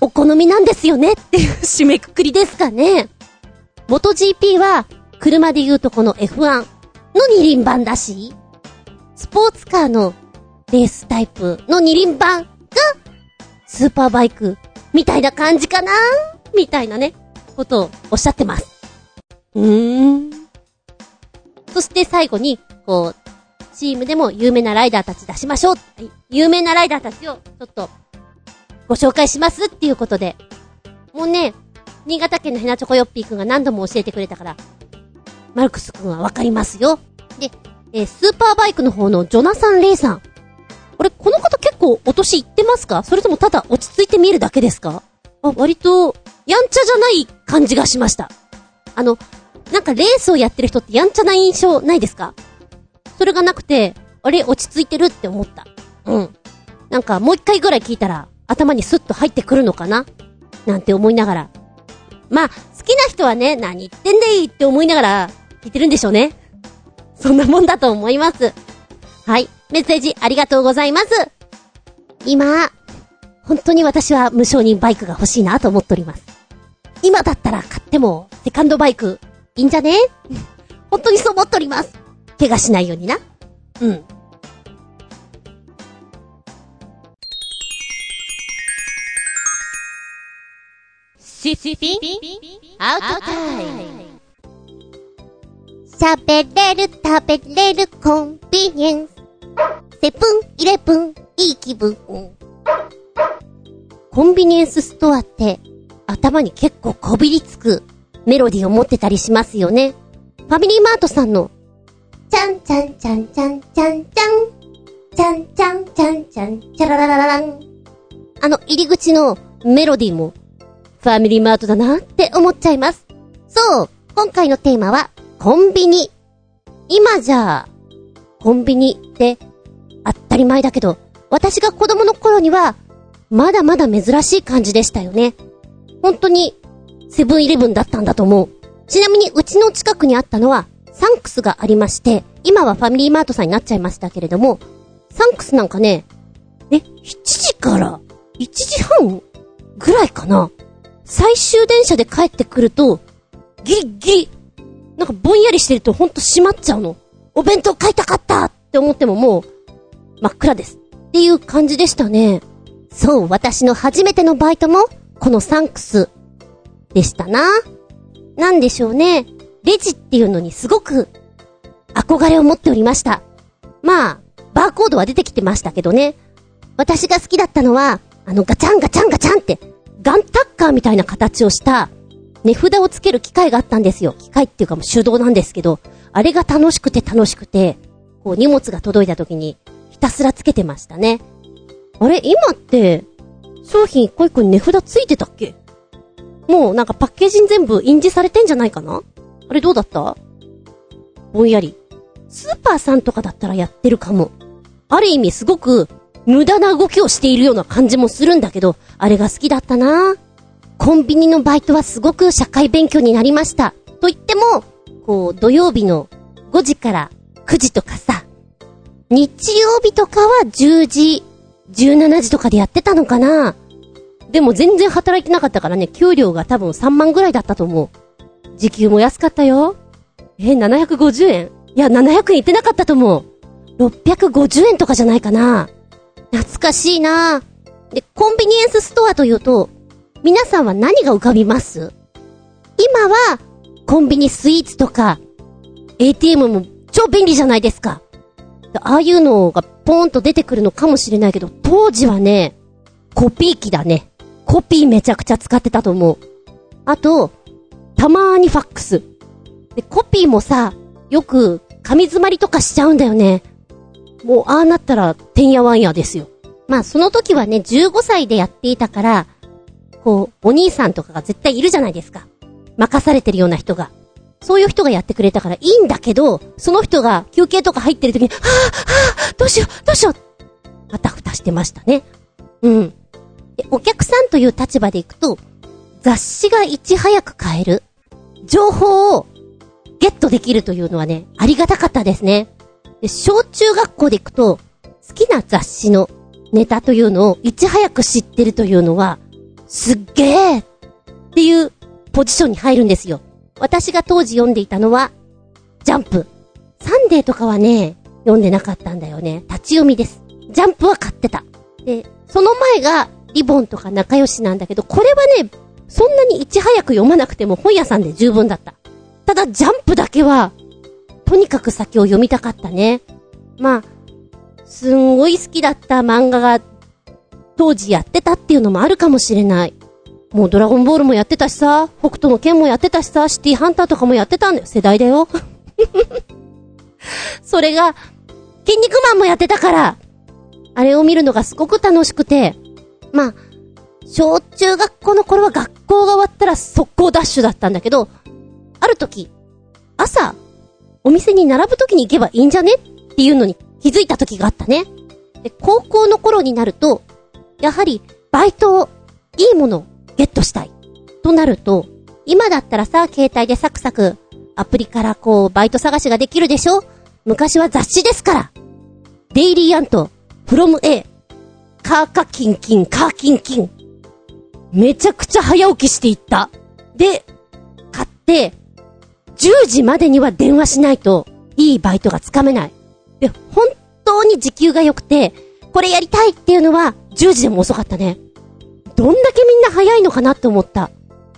お好みなんですよねっていう締めくくりですかね。元 GP は、車で言うとこの F1 の二輪版だし、スポーツカーのレースタイプの二輪版が、スーパーバイク、みたいな感じかなみたいなね、ことをおっしゃってます。うーん。そして最後に、こう、チームでも有名なライダーたち出しましょう。有名なライダーたちを、ちょっと、ご紹介しますっていうことで。もうね、新潟県のヘナチョコヨッピーくんが何度も教えてくれたから、マルクスくんはわかりますよ。で、えー、スーパーバイクの方のジョナサン・レイさん。あれ、この方結構お年いってますか？それともただ落ち着いて見えるだけですか？あ、割と、やんちゃじゃない感じがしました。あの、なんかレースをやってる人ってやんちゃな印象ないですか？それがなくて、あれ、落ち着いてるって思った。うん。なんかもう一回ぐらい聞いたら、頭にスッと入ってくるのかな？なんて思いながら。まあ、好きな人はね、何言ってんでいいって思いながら、聞いてるんでしょうね。そんなもんだと思います。はい。メッセージありがとうございます。今、本当に私は無償にバイクが欲しいなと思っております。今だったら買っても、セカンドバイク、いいんじゃね？<laughs> 本当にそう思っております。怪我しないようにな。うん。シスピンアウトタイム喋れる食べれるコンビニエンスセブンイレブンいい気分コンビニエンスストアって頭に結構こびりつくメロディーを持ってたりしますよね。ファミリーマートさんの、ちゃんちゃんちゃんちゃんちゃんちゃん、ちゃんちゃんちゃんちゃん、ちゃらららららん。あの入り口のメロディーも、ファミリーマートだなって思っちゃいます。そう、今回のテーマは、コンビニ。今じゃあ、コンビニって当たり前だけど、私が子供の頃には、まだまだ珍しい感じでしたよね。本当に、セブンイレブンだったんだと思う。ちなみに、うちの近くにあったのは、サンクスがありまして、今はファミリーマートさんになっちゃいましたけれども、サンクスなんかね、え、7時から1時半ぐらいかな最終電車で帰ってくると、ギリギリ、なんかぼんやりしてるとほんと閉まっちゃうの。お弁当買いたかったって思ってももう、真っ暗です。っていう感じでしたね。そう、私の初めてのバイトも、このサンクス、でしたな。なんでしょうね。レジっていうのにすごく、憧れを持っておりました。まあ、バーコードは出てきてましたけどね。私が好きだったのは、あのガチャンガチャンガチャンって、ガンタッカーみたいな形をした、値札をつける機械があったんですよ。機械っていうかもう手動なんですけど、あれが楽しくて楽しくて、こう荷物が届いた時に、ひたすらつけてましたね。あれ今って、商品一個一個に値札ついてたっけ？もうなんかパッケージに全部印字されてんじゃないかな？あれどうだった？ぼんやり。スーパーさんとかだったらやってるかも。ある意味すごく無駄な動きをしているような感じもするんだけど、あれが好きだったなコンビニのバイトはすごく社会勉強になりました。と言っても、こう、土曜日の5時から9時とかさ、日曜日とかは10時、17時とかでやってたのかなでも全然働いてなかったからね、給料が多分3万ぐらいだったと思う。時給も安かったよ。え、750円？いや、700円いってなかったと思う。650円とかじゃないかな。懐かしいなで、コンビニエンスストアというと、皆さんは何が浮かびます？今は、コンビニスイーツとか、ATM も超便利じゃないですか。ああいうのがポーンと出てくるのかもしれないけど、当時はね、コピー機だね。コピーめちゃくちゃ使ってたと思う。あと、たまーにファックス。で、コピーもさ、よく紙詰まりとかしちゃうんだよね。もう、ああなったら、てんやわんやですよ。まあ、その時はね、15歳でやっていたから、こう、お兄さんとかが絶対いるじゃないですか。任されてるような人が。そういう人がやってくれたからいいんだけど、その人が休憩とか入ってる時に、はぁ、はぁ、どうしよう、どうしよう、あたふたしてましたね。うん。で、お客さんという立場でいくと、雑誌がいち早く買える、情報をゲットできるというのはね、ありがたかったですね。で、小中学校で行くと、好きな雑誌のネタというのをいち早く知ってるというのは、すっげーっていうポジションに入るんですよ。私が当時読んでいたのは、ジャンプ。サンデーとかはね、読んでなかったんだよね。立ち読みです。ジャンプは買ってた。で、その前が、リボンとか仲良しなんだけど、これはね、そんなにいち早く読まなくても本屋さんで十分だった。ただ、ジャンプだけは、とにかく先を読みたかったね。まあ、すんごい好きだった漫画が、当時やってたっていうのもあるかもしれない。もうドラゴンボールもやってたしさ、北斗の剣もやってたしさ、シティハンターとかもやってたんだよ。世代だよ。<laughs> それが、筋肉マンもやってたから、あれを見るのがすごく楽しくて、まあ、小中学校の頃は学校が終わったら速攻ダッシュだったんだけど、ある時、朝、お店に並ぶ時に行けばいいんじゃねっていうのに気づいた時があったね。で、高校の頃になると、やはり、バイトを、いいものをゲットしたい。となると、今だったらさ、携帯でサクサク、アプリからこう、バイト探しができるでしょ？昔は雑誌ですから。デイリーアント、フロム A、カーカキンキン、カーキンキン。めちゃくちゃ早起きしていった。で、買って、10時までには電話しないと、いいバイトがつかめない。で、本当に時給が良くて、これやりたいっていうのは、10時でも遅かったね。どんだけみんな早いのかなって思った。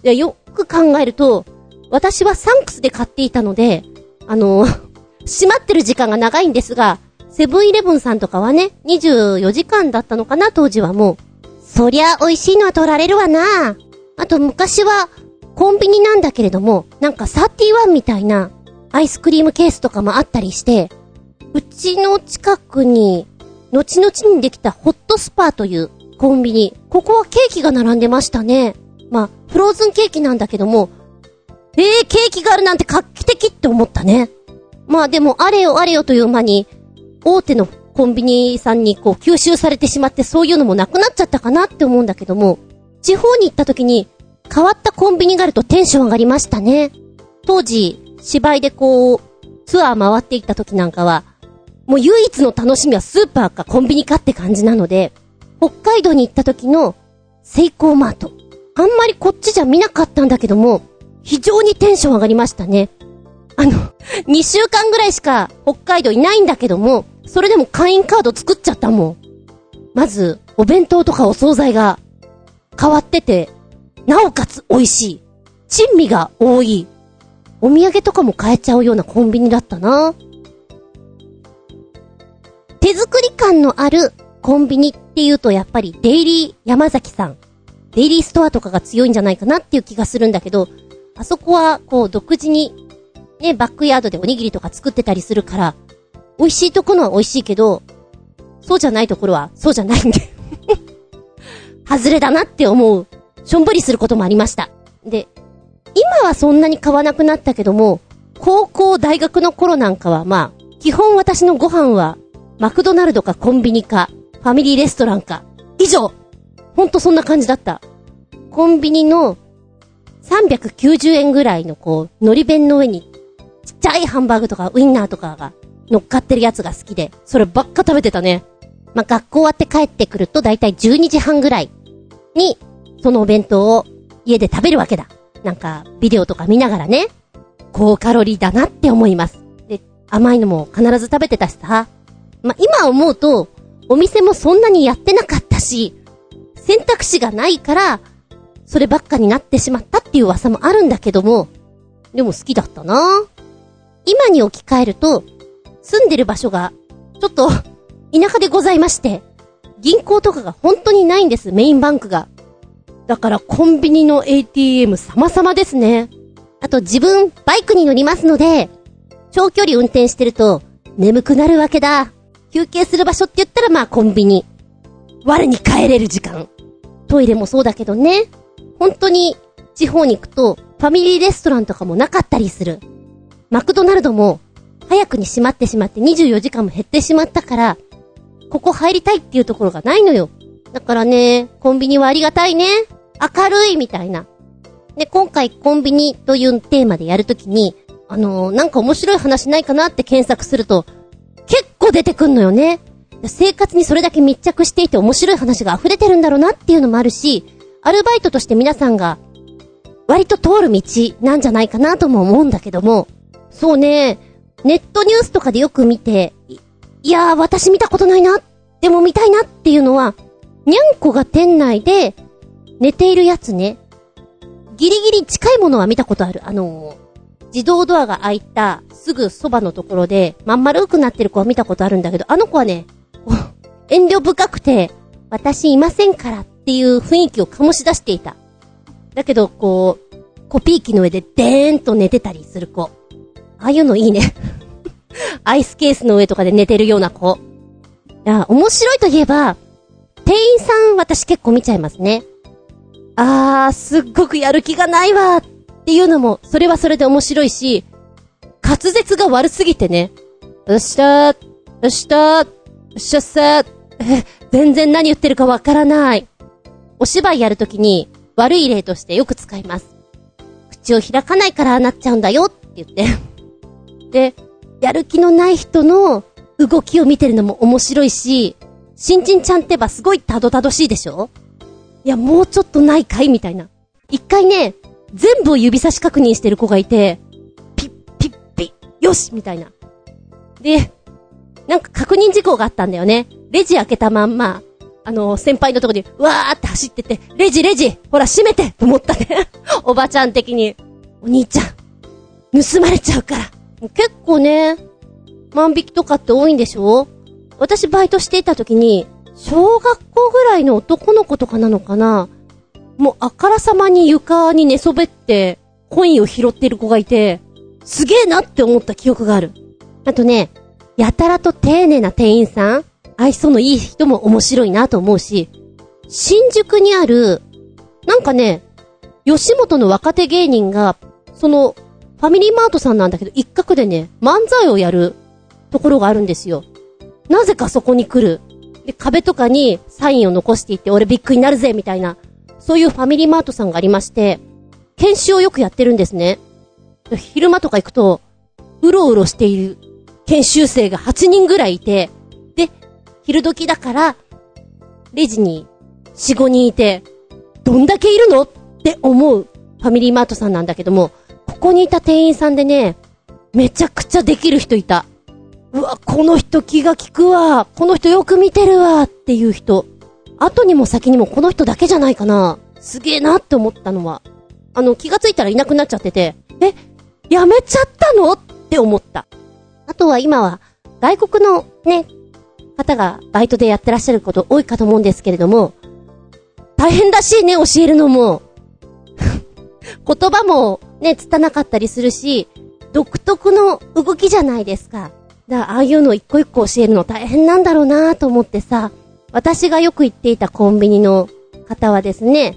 いや、よく考えると、私はサンクスで買っていたので、あの、<laughs> 閉まってる時間が長いんですが、セブンイレブンさんとかはね、24時間だったのかな、当時はもう。そりゃ美味しいのは取られるわな。あと昔は、コンビニなんだけれども、なんか31みたいな、アイスクリームケースとかもあったりして、うちの近くに、後々にできたホットスパーというコンビニ。ここはケーキが並んでましたね。まあ、フローズンケーキなんだけども、えー、ケーキがあるなんて画期的って思ったね。まあでも、あれよあれよという間に、大手のコンビニさんにこう吸収されてしまってそういうのもなくなっちゃったかなって思うんだけども、地方に行った時に変わったコンビニがあるとテンション上がりましたね。当時、芝居でこう、ツアー回っていった時なんかは、もう唯一の楽しみはスーパーかコンビニかって感じなので、北海道に行った時のセイコーマート。あんまりこっちじゃ見なかったんだけども、非常にテンション上がりましたね。あの、2週間ぐらいしか北海道いないんだけども、それでも会員カード作っちゃったもん。まず、お弁当とかお惣菜が変わってて、なおかつ美味しい。珍味が多い。お土産とかも買えちゃうようなコンビニだったな。手作り感のあるコンビニっていうとやっぱりデイリー山崎さん。デイリーストアとかが強いんじゃないかなっていう気がするんだけど、あそこはこう独自にね、バックヤードでおにぎりとか作ってたりするから、美味しいところは美味しいけど、そうじゃないところはそうじゃないんで <laughs> 外れだなって思う、しょんぼりすることもありました。で、今はそんなに買わなくなったけども、高校、大学の頃なんかはまあ、基本私のご飯は、マクドナルドかコンビニか、ファミリーレストランか、以上ほんとそんな感じだった。コンビニの390円ぐらいのこう、海苔弁の上にちっちゃいハンバーグとかウインナーとかが乗っかってるやつが好きで、そればっか食べてたね。まあ、学校終わって帰ってくるとだいたい12時半ぐらいに、そのお弁当を家で食べるわけだ。なんか、ビデオとか見ながらね、高カロリーだなって思います。で、甘いのも必ず食べてたしさ。まあ、今思うと、お店もそんなにやってなかったし、選択肢がないから、そればっかになってしまったっていう噂もあるんだけども、でも好きだったな今に置き換えると、住んでる場所が、ちょっと、<laughs> 田舎でございまして、銀行とかが本当にないんです、メインバンクが。だからコンビニの ATM 様々ですね。あと自分、バイクに乗りますので、長距離運転してると、眠くなるわけだ。休憩する場所って言ったらまあコンビニ。我に帰れる時間。トイレもそうだけどね。本当に、地方に行くと、ファミリーレストランとかもなかったりする。マクドナルドも、早くに閉まってしまって24時間も減ってしまったから、ここ入りたいっていうところがないのよ。だからね、コンビニはありがたいね。明るいみたいな。で、今回コンビニというテーマでやるときに、あのー、なんか面白い話ないかなって検索すると、結構出てくんのよね。生活にそれだけ密着していて面白い話が溢れてるんだろうなっていうのもあるし、アルバイトとして皆さんが割と通る道なんじゃないかなとも思うんだけども、そうね、ネットニュースとかでよく見て、いやー、私見たことないな。でも見たいなっていうのは、にゃんこが店内で寝ているやつね。ギリギリ近いものは見たことある。あのー、自動ドアが開いたすぐそばのところで、まん丸くなってる子は見たことあるんだけど、あの子はね、<laughs> 遠慮深くて、私いませんからっていう雰囲気を醸し出していた。だけど、こう、コピー機の上でデーンと寝てたりする子。ああいうのいいね。<laughs> アイスケースの上とかで寝てるような子。いや、面白いといえば、店員さん私結構見ちゃいますね。あー、すっごくやる気がないわっていうのも、それはそれで面白いし、滑舌が悪すぎてね。よっしゃー、よっしゃー、よっしゃっさー、<laughs> 全然何言ってるかわからない。お芝居やるときに悪い例としてよく使います。口を開かないからなっちゃうんだよって言って。で、やる気のない人の動きを見てるのも面白いし、新人ちゃんってばすごいたどたどしいでしょ？いや、もうちょっとないかいみたいな。一回ね、全部を指差し確認してる子がいて、ピッピッピッ、よしみたいな。で、なんか確認事項があったんだよね。レジ開けたまんま、あの、先輩のとこに、わーって走ってて、レジレジほら閉めてと思ったね。<laughs> おばちゃん的に。お兄ちゃん、盗まれちゃうから。結構ね、万引きとかって多いんでしょ？私バイトしていた時に、小学校ぐらいの男の子とかなのかな？もうあからさまに床に寝そべって、コインを拾ってる子がいて、すげえなって思った記憶がある。あとね、やたらと丁寧な店員さん愛想のいい人も面白いなと思うし、新宿にある、なんかね、吉本の若手芸人が、その、ファミリーマートさんなんだけど、一角でね、漫才をやるところがあるんですよ。なぜかそこに来る。で、壁とかにサインを残していって、俺ビッグになるぜみたいな、そういうファミリーマートさんがありまして、研修をよくやってるんですね。昼間とか行くと、うろうろしている研修生が8人ぐらいいて、で、昼時だから、レジに4、5人いて、どんだけいるのって思うファミリーマートさんなんだけども、ここにいた店員さんでね、めちゃくちゃできる人いた。うわ、この人気が利くわ。この人よく見てるわ。っていう人。後にも先にもこの人だけじゃないかな。すげえなって思ったのは。あの、気がついたらいなくなっちゃってて、え、やめちゃったの？って思った。あとは今は、外国のね、方がバイトでやってらっしゃること多いかと思うんですけれども、大変らしいね、教えるのも。言葉もね、つたなかったりするし、独特の動きじゃないですか。だからああいうの一個一個教えるの大変なんだろうなと思ってさ、私がよく行っていたコンビニの方はですね、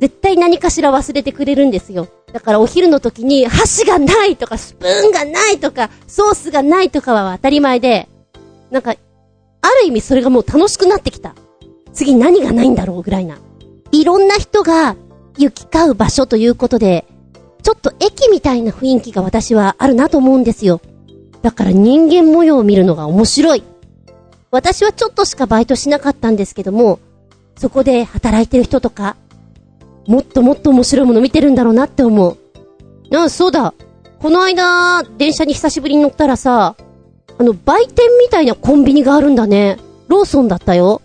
絶対何かしら忘れてくれるんですよ。だからお昼の時に箸がないとかスプーンがないとかソースがないとかは当たり前で、なんか、ある意味それがもう楽しくなってきた。次何がないんだろうぐらいな。いろんな人が行き交う場所ということで、ちょっと駅みたいな雰囲気が私はあるなと思うんですよ。だから人間模様を見るのが面白い。私はちょっとしかバイトしなかったんですけども、そこで働いてる人とか、もっともっと面白いもの見てるんだろうなって思う。ああ、そうだ。この間、電車に久しぶりに乗ったらさ、あの、売店みたいなコンビニがあるんだね。ローソンだったよ。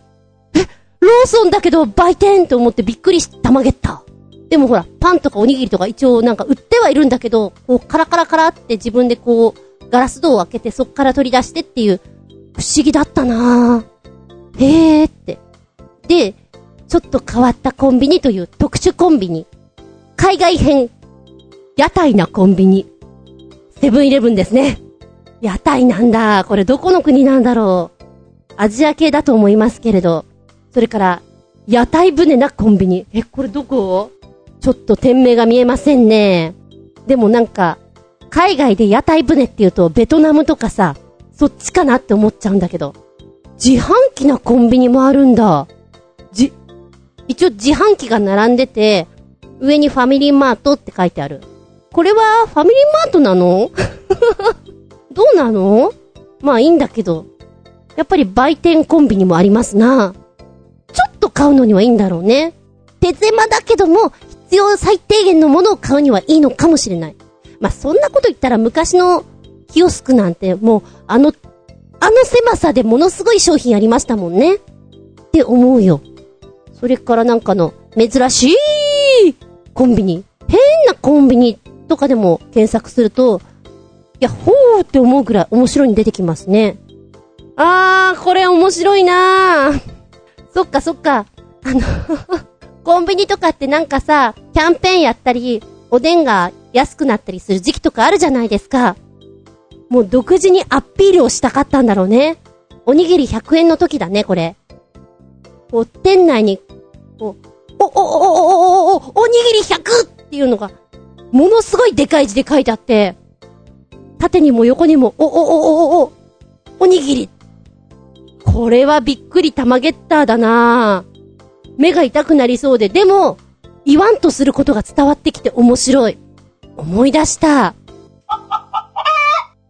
え、ローソンだけど売店って思ってびっくりしたまげった。でもほら、パンとかおにぎりとか一応なんか売ってはいるんだけど、こうカラカラカラって自分でこう、ガラス戸を開けてそっから取り出してっていう、不思議だったなぁ。へーって。で、ちょっと変わったコンビニという特殊コンビニ。海外編。屋台なコンビニ。セブンイレブンですね。屋台なんだ。これどこの国なんだろう。アジア系だと思いますけれど。それから、屋台船なコンビニ。え、これどこ？ちょっと店名が見えませんね。でもなんか、海外で屋台船って言うとベトナムとかさ、そっちかなって思っちゃうんだけど。自販機なコンビニもあるんだ。じ、一応自販機が並んでて、上にファミリーマートって書いてある。これはファミリーマートなの？<laughs> どうなの？まあいいんだけど。やっぱり売店コンビニもありますな。ちょっと買うのにはいいんだろうね。手狭だけども、必要最低限のものを買うにはいいのかもしれない。まあ、そんなこと言ったら昔のキオスクなんてもう、あの、あの狭さでものすごい商品ありましたもんね。って思うよ。それからなんかの、珍しいコンビニ。変なコンビニとかでも検索すると、いや、ほーって思うぐらい面白いに出てきますね。あー、これ面白いなー。そっかそっか。あのコンビニとかってなんかさ、キャンペーンやったり、おでんが安くなったりする時期とかあるじゃないですか。もう独自にアピールをしたかったんだろうね。おにぎり100円の時だね、これ。こう、店内に、こう、お、お、お、お、お、お、おにぎり 100! っていうのが、ものすごいでかい字で書いてあって、縦にも横にも、お、お、お、お、お、おにぎり。これはびっくり玉ゲッターだな目が痛くなりそうで、でも、言わんとすることが伝わってきて面白い。思い出した。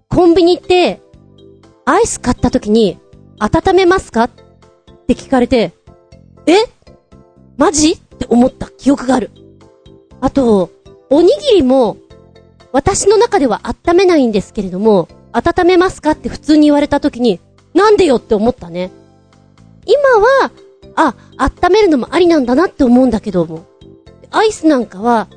コンビニって、アイス買った時に、温めますか？って聞かれて、え？マジ？って思った記憶がある。あと、おにぎりも、私の中では温めないんですけれども、温めますか？って普通に言われた時に、なんでよ？って思ったね。今は、あ、温めるのもありなんだなって思うんだけども。アイスなんかは、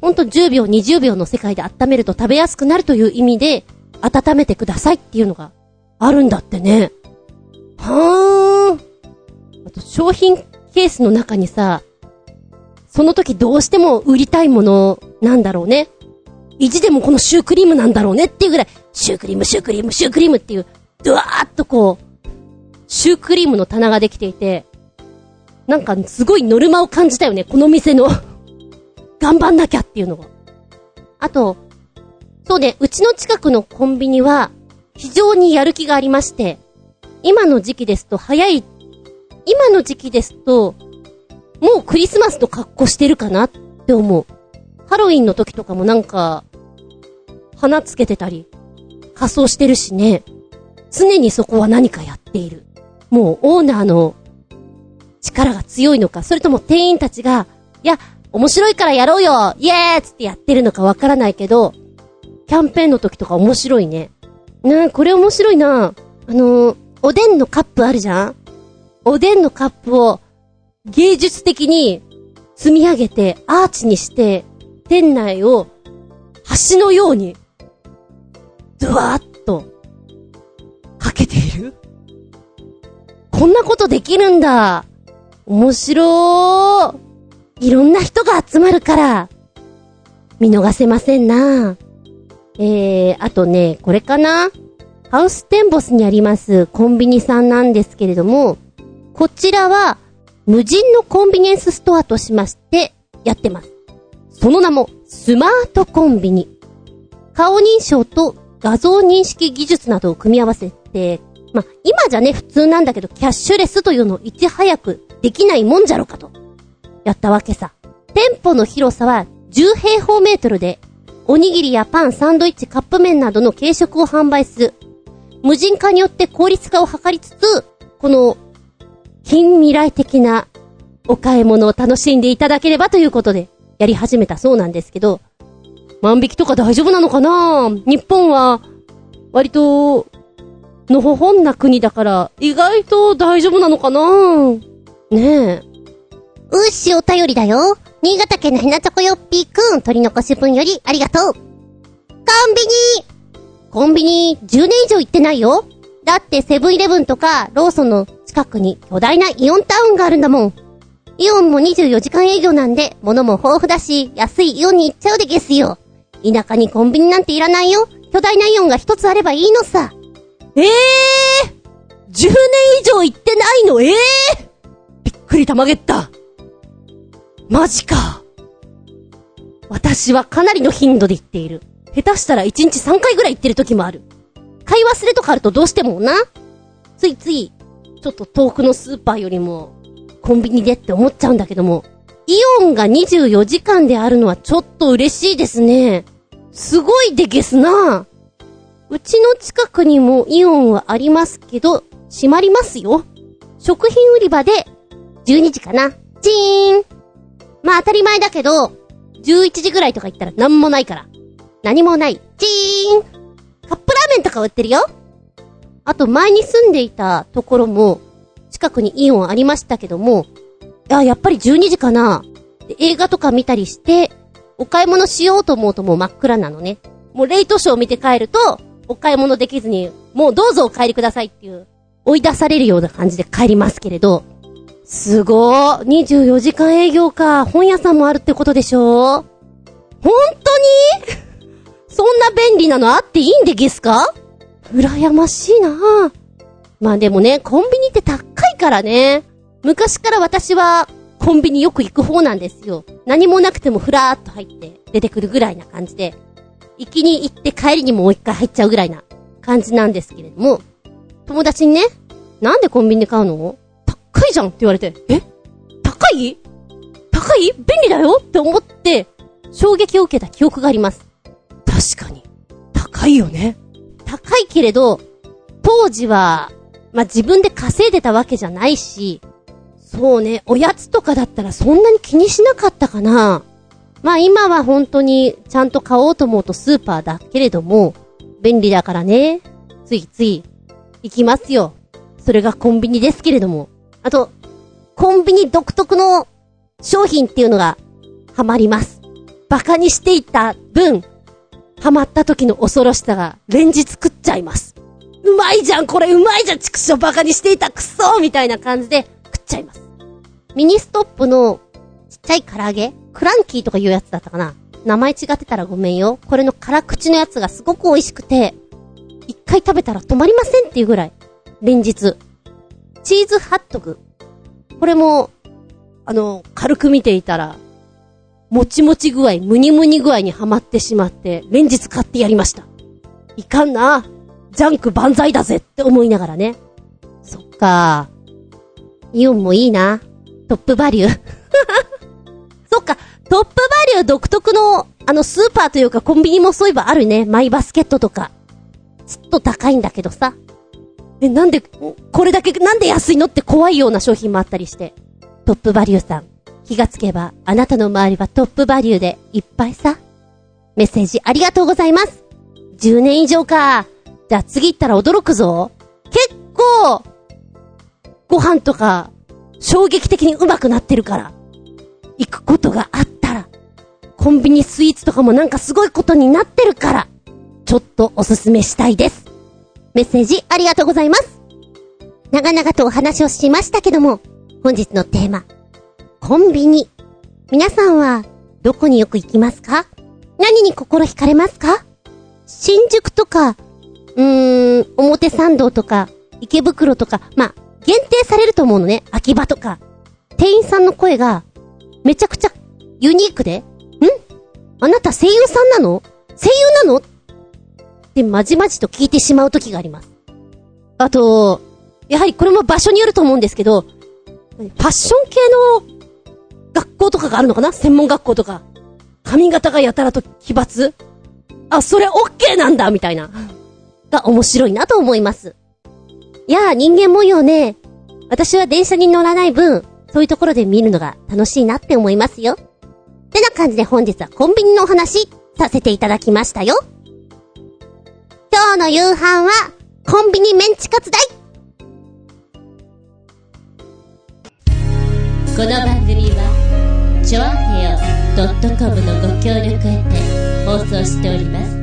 ほんと10秒、20秒の世界で温めると食べやすくなるという意味で、温めてくださいっていうのがあるんだってね。はーん。あと商品ケースの中にさ、その時どうしても売りたいものなんだろうね。意地でもこのシュークリームなんだろうねっていうぐらい、シュークリーム、シュークリーム、シュークリームっていう、ドワーッとこう、シュークリームの棚ができていて、なんかすごいノルマを感じたよね、この店の <laughs> 頑張んなきゃっていうのが。あと、そうね、うちの近くのコンビニは、非常にやる気がありまして、今の時期ですと早い、今の時期ですと、もうクリスマスの格好してるかなって思う。ハロウィンの時とかもなんか、花つけてたり、仮装してるしね。常にそこは何かやっている。もうオーナーの力が強いのか、それとも店員たちが、いや、面白いからやろうよイエーつってやってるのかわからないけど、キャンペーンの時とか面白いね。なあ、これ面白いな。あのー、おでんのカップあるじゃん？おでんのカップを芸術的に積み上げてアーチにして店内を橋のようにドワーッとかけている？こんなことできるんだ。面白ー。いろんな人が集まるから、見逃せませんな。えー、あとね、これかなハウステンボスにありますコンビニさんなんですけれども、こちらは無人のコンビニエンスストアとしましてやってます。その名もスマートコンビニ。顔認証と画像認識技術などを組み合わせて、まあ今じゃね普通なんだけどキャッシュレスというのをいち早くできないもんじゃろかと。やったわけさ。店舗の広さは10平方メートルでおにぎりやパン、サンドイッチ、カップ麺などの軽食を販売する。無人化によって効率化を図りつつ、この、近未来的なお買い物を楽しんでいただければということで、やり始めたそうなんですけど、万引きとか大丈夫なのかな？日本は、割と、のほほんな国だから、意外と大丈夫なのかな？ねえ。うっしお便りだよ。新潟県のひなちょこよっぴーくん、取り残し分よりありがとう。コンビニコンビニ10年以上行ってないよ。だってセブンイレブンとかローソンの近くに巨大なイオンタウンがあるんだもん。イオンも24時間営業なんで、物も豊富だし、安いイオンに行っちゃうでゲスよ。田舎にコンビニなんていらないよ。巨大なイオンが一つあればいいのさ。ええー、!10 年以上行ってないの？ええー、びっくりたまげった。マジか。私はかなりの頻度で言っている。下手したら1日3回ぐらい行ってる時もある。買い忘れとかあるとどうしてもな。ついつい、ちょっと遠くのスーパーよりも、コンビニでって思っちゃうんだけども、イオンが24時間であるのはちょっと嬉しいですね。すごいでゲスな。うちの近くにもイオンはありますけど、閉まりますよ。食品売り場で、12時かな。チーンまあ当たり前だけど、11時ぐらいとか行ったら何もないから。何もない。チーンカップラーメンとか売ってるよあと前に住んでいたところも、近くにイオンありましたけども、いや、やっぱり12時かな。映画とか見たりして、お買い物しようと思うともう真っ暗なのね。もうレイトショー見て帰ると、お買い物できずに、もうどうぞお帰りくださいっていう、追い出されるような感じで帰りますけれど、すごー。24時間営業か。本屋さんもあるってことでしょ本当に？そんな便利なのあっていいんでゲスか？羨ましいなまあでもね、コンビニって高いからね。昔から私はコンビニよく行く方なんですよ。何もなくてもふらーっと入って出てくるぐらいな感じで、行きに行って帰りにもう一回入っちゃうぐらいな感じなんですけれども、友達にね、なんでコンビニで買うの？高いじゃんって言われて、え？高い？高い？便利だよ？って思って、衝撃を受けた記憶があります。確かに。高いよね。高いけれど、当時は、まあ、自分で稼いでたわけじゃないし、そうね、おやつとかだったらそんなに気にしなかったかな。まあ今は本当にちゃんと買おうと思うとスーパーだけれども、便利だからね、ついつい行きますよ。それがコンビニですけれども。あと、コンビニ独特の商品っていうのがハマります。バカにしていた分、ハマった時の恐ろしさが連日食っちゃいます。うまいじゃんこれうまいじゃん畜生バカにしていたクソみたいな感じで食っちゃいます。ミニストップのちっちゃい唐揚げクランキーとかいうやつだったかな名前違ってたらごめんよ。これの辛口のやつがすごく美味しくて、一回食べたら止まりませんっていうぐらい、連日。チーズハットグ。これも、あの、軽く見ていたら、もちもち具合、むにむに具合にはまってしまって、連日買ってやりました。いかんな。ジャンク万歳だぜって思いながらね。そっか。イオンもいいな。トップバリュー。そっか、トップバリュー独特の、あのスーパーというかコンビニもそういえばあるね。マイバスケットとか。ちょっと高いんだけどさ。え、なんで、これだけ、なんで安いのって怖いような商品もあったりして。トップバリューさん。気がつけば、あなたの周りはトップバリューでいっぱいさ。メッセージありがとうございます。10年以上か。じゃあ次行ったら驚くぞ。結構、ご飯とか、衝撃的に上手くなってるから。行くことがあったら。コンビニスイーツとかもなんかすごいことになってるから。ちょっとおすすめしたいです。メッセージありがとうございます。長々とお話をしましたけども、本日のテーマ、コンビニ。皆さんは、どこによく行きますか？何に心惹かれますか？新宿とか、うーん、表参道とか、池袋とか、まあ、限定されると思うのね。秋葉とか。店員さんの声が、めちゃくちゃユニークで、ん？あなた声優さんなの？声優なの？ってまじまじと聞いてしまう時があります。あと、やはりこれも場所によると思うんですけど、ファッション系の学校とかがあるのかな？専門学校とか。髪型がやたらと奇抜あ、それオッケーなんだみたいな。が面白いなと思います。いやー、人間模様ね。私は電車に乗らない分、そういうところで見るのが楽しいなって思いますよ。ってな感じで本日はコンビニのお話させていただきましたよ。今日の夕飯は、コンビニメンチカツだいこの番組は、ちょあへよ .com のご協力へて放送しております。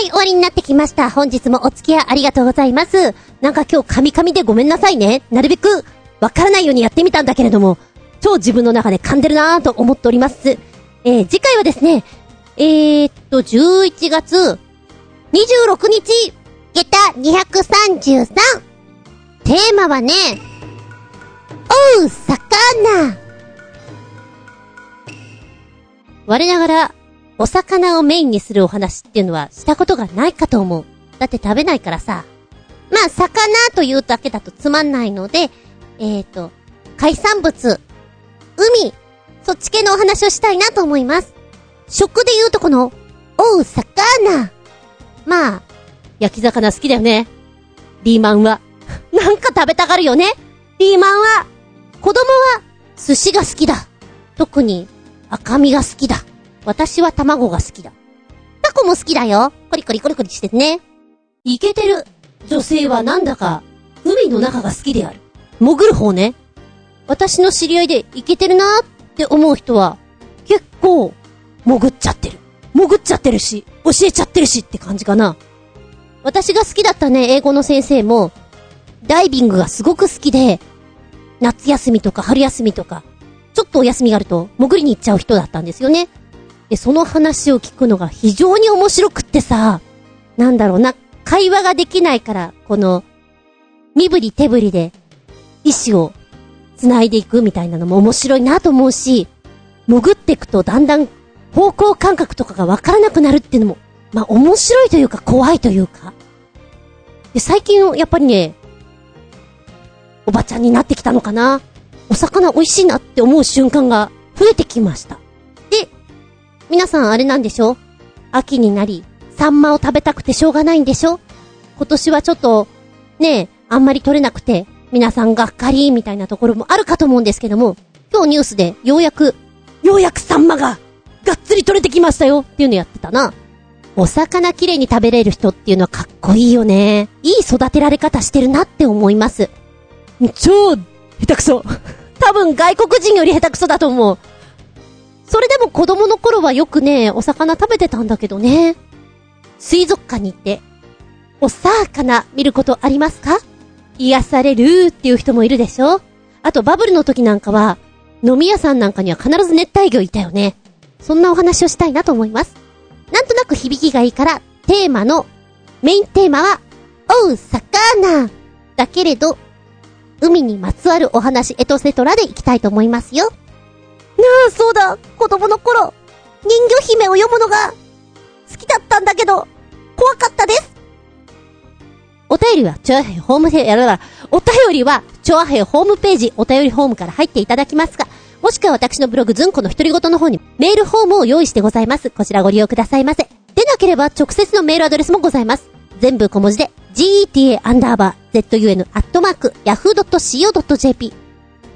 い、終わりになってきました。本日もお付き合いありがとうございます。なんか今日カミカミでごめんなさいね。なるべくわからないようにやってみたんだけれども、超自分の中で噛んでるなぁと思っております。えー、次回はですね、えー、っと、11月26日、下駄233。テーマはね、おう、魚。我ながら、お魚をメインにするお話っていうのはしたことがないかと思う。だって食べないからさ。まあ、魚というだけだとつまんないので、えーと、海産物、海、そっち系のお話をしたいなと思います。食で言うとこの、おう、魚。まあ、焼き魚好きだよね。リーマンは。<laughs> なんか食べたがるよね。リーマンは、子供は、寿司が好きだ。特に、赤身が好きだ。私は卵が好きだ。タコも好きだよ。コリコリコリコリしてね。イケてる女性はなんだか、海の中が好きである。潜る方ね。私の知り合いでイケてるなーって思う人は、結構、潜っちゃってる。潜っちゃってるし、教えちゃってるしって感じかな。私が好きだったね、英語の先生も、ダイビングがすごく好きで、夏休みとか春休みとか、ちょっとお休みがあると潜りに行っちゃう人だったんですよね。で、その話を聞くのが非常に面白くってさ、なんだろうな、会話ができないから、この、身振り手振りで、意志を繋いでいくみたいなのも面白いなと思うし、潜っていくとだんだん方向感覚とかがわからなくなるっていうのも、まあ面白いというか怖いというか。で、最近やっぱりね、おばちゃんになってきたのかなお魚美味しいなって思う瞬間が増えてきました。で、皆さんあれなんでしょ秋になり、サンマを食べたくてしょうがないんでしょ今年はちょっと、ねえ、あんまり取れなくて、皆さんがっかりみたいなところもあるかと思うんですけども、今日ニュースでようやく、ようやくサンマが、がっつり取れてきましたよっていうのやってたな。お魚綺麗に食べれる人っていうのはかっこいいよね。いい育てられ方してるなって思います。超、下手くそ。多分外国人より下手くそだと思う。それでも子供の頃はよくね、お魚食べてたんだけどね。水族館に行って、お魚見ることありますか？癒されるっていう人もいるでしょ？あとバブルの時なんかは、飲み屋さんなんかには必ず熱帯魚いたよね。そんなお話をしたいなと思います。なんとなく響きがいいから、テーマの、メインテーマは、おう、魚だけれど、海にまつわるお話エトセトラでいきたいと思いますよ。なあ、そうだ、子供の頃、人魚姫を読むのが、好きだったんだけど、怖かったです。お便りは、チョアヘホームページ、やらら、お便りは、チョアヘホームページ、お便りホームから入っていただきますが、もしくは私のブログ、ズンコの独り言の方に、メールフォームを用意してございます。こちらご利用くださいませ。でなければ、直接のメールアドレスもございます。全部小文字で、geta アンダーバー zun@yahoo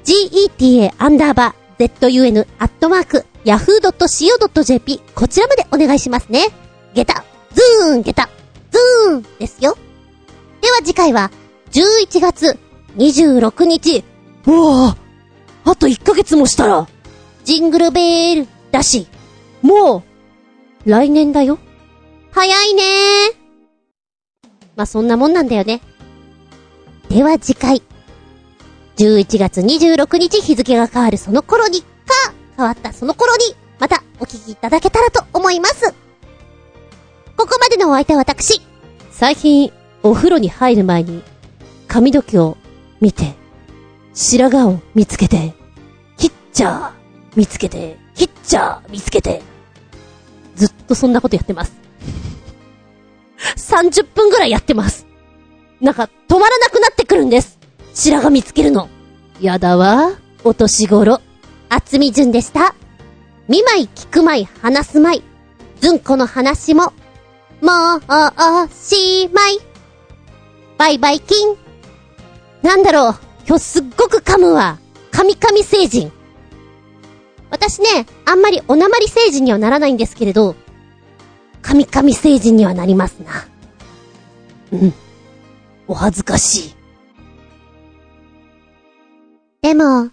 co.jpgeta アンダーバー zun.yahoo.co.jp こちらまでお願いしますね。ゲタ、ズーン、ゲタ、ズーンですよ。では次回は、11月26日。うわぁ、あと1ヶ月もしたら、ジングルベールだし、もう、来年だよ。早いねー。まあ、そんなもんなんだよね。では次回。11月26日日付が変わるその頃にか、変わったその頃に、またお聞きいただけたらと思います。ここまでのお相手は私。最近、お風呂に入る前に、髪の毛を見て、白髪を見つけて、ヒッチャー見つけて、ヒッチャー見つけて、ずっとそんなことやってます。30分ぐらいやってます。なんか、止まらなくなってくるんです。白髪見つけるの？やだわ。お年頃。厚み順でした。見舞い聞く舞い話す舞い。ずんこの話も、もう、おしまい。バイバイキン。なんだろう。今日すっごく噛むわ。神々星人。私ね、あんまりおなまり星人にはならないんですけれど、神々星人にはなりますな。うん。お恥ずかしい。でも、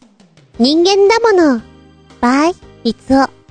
人間だもの。バイ、いつお。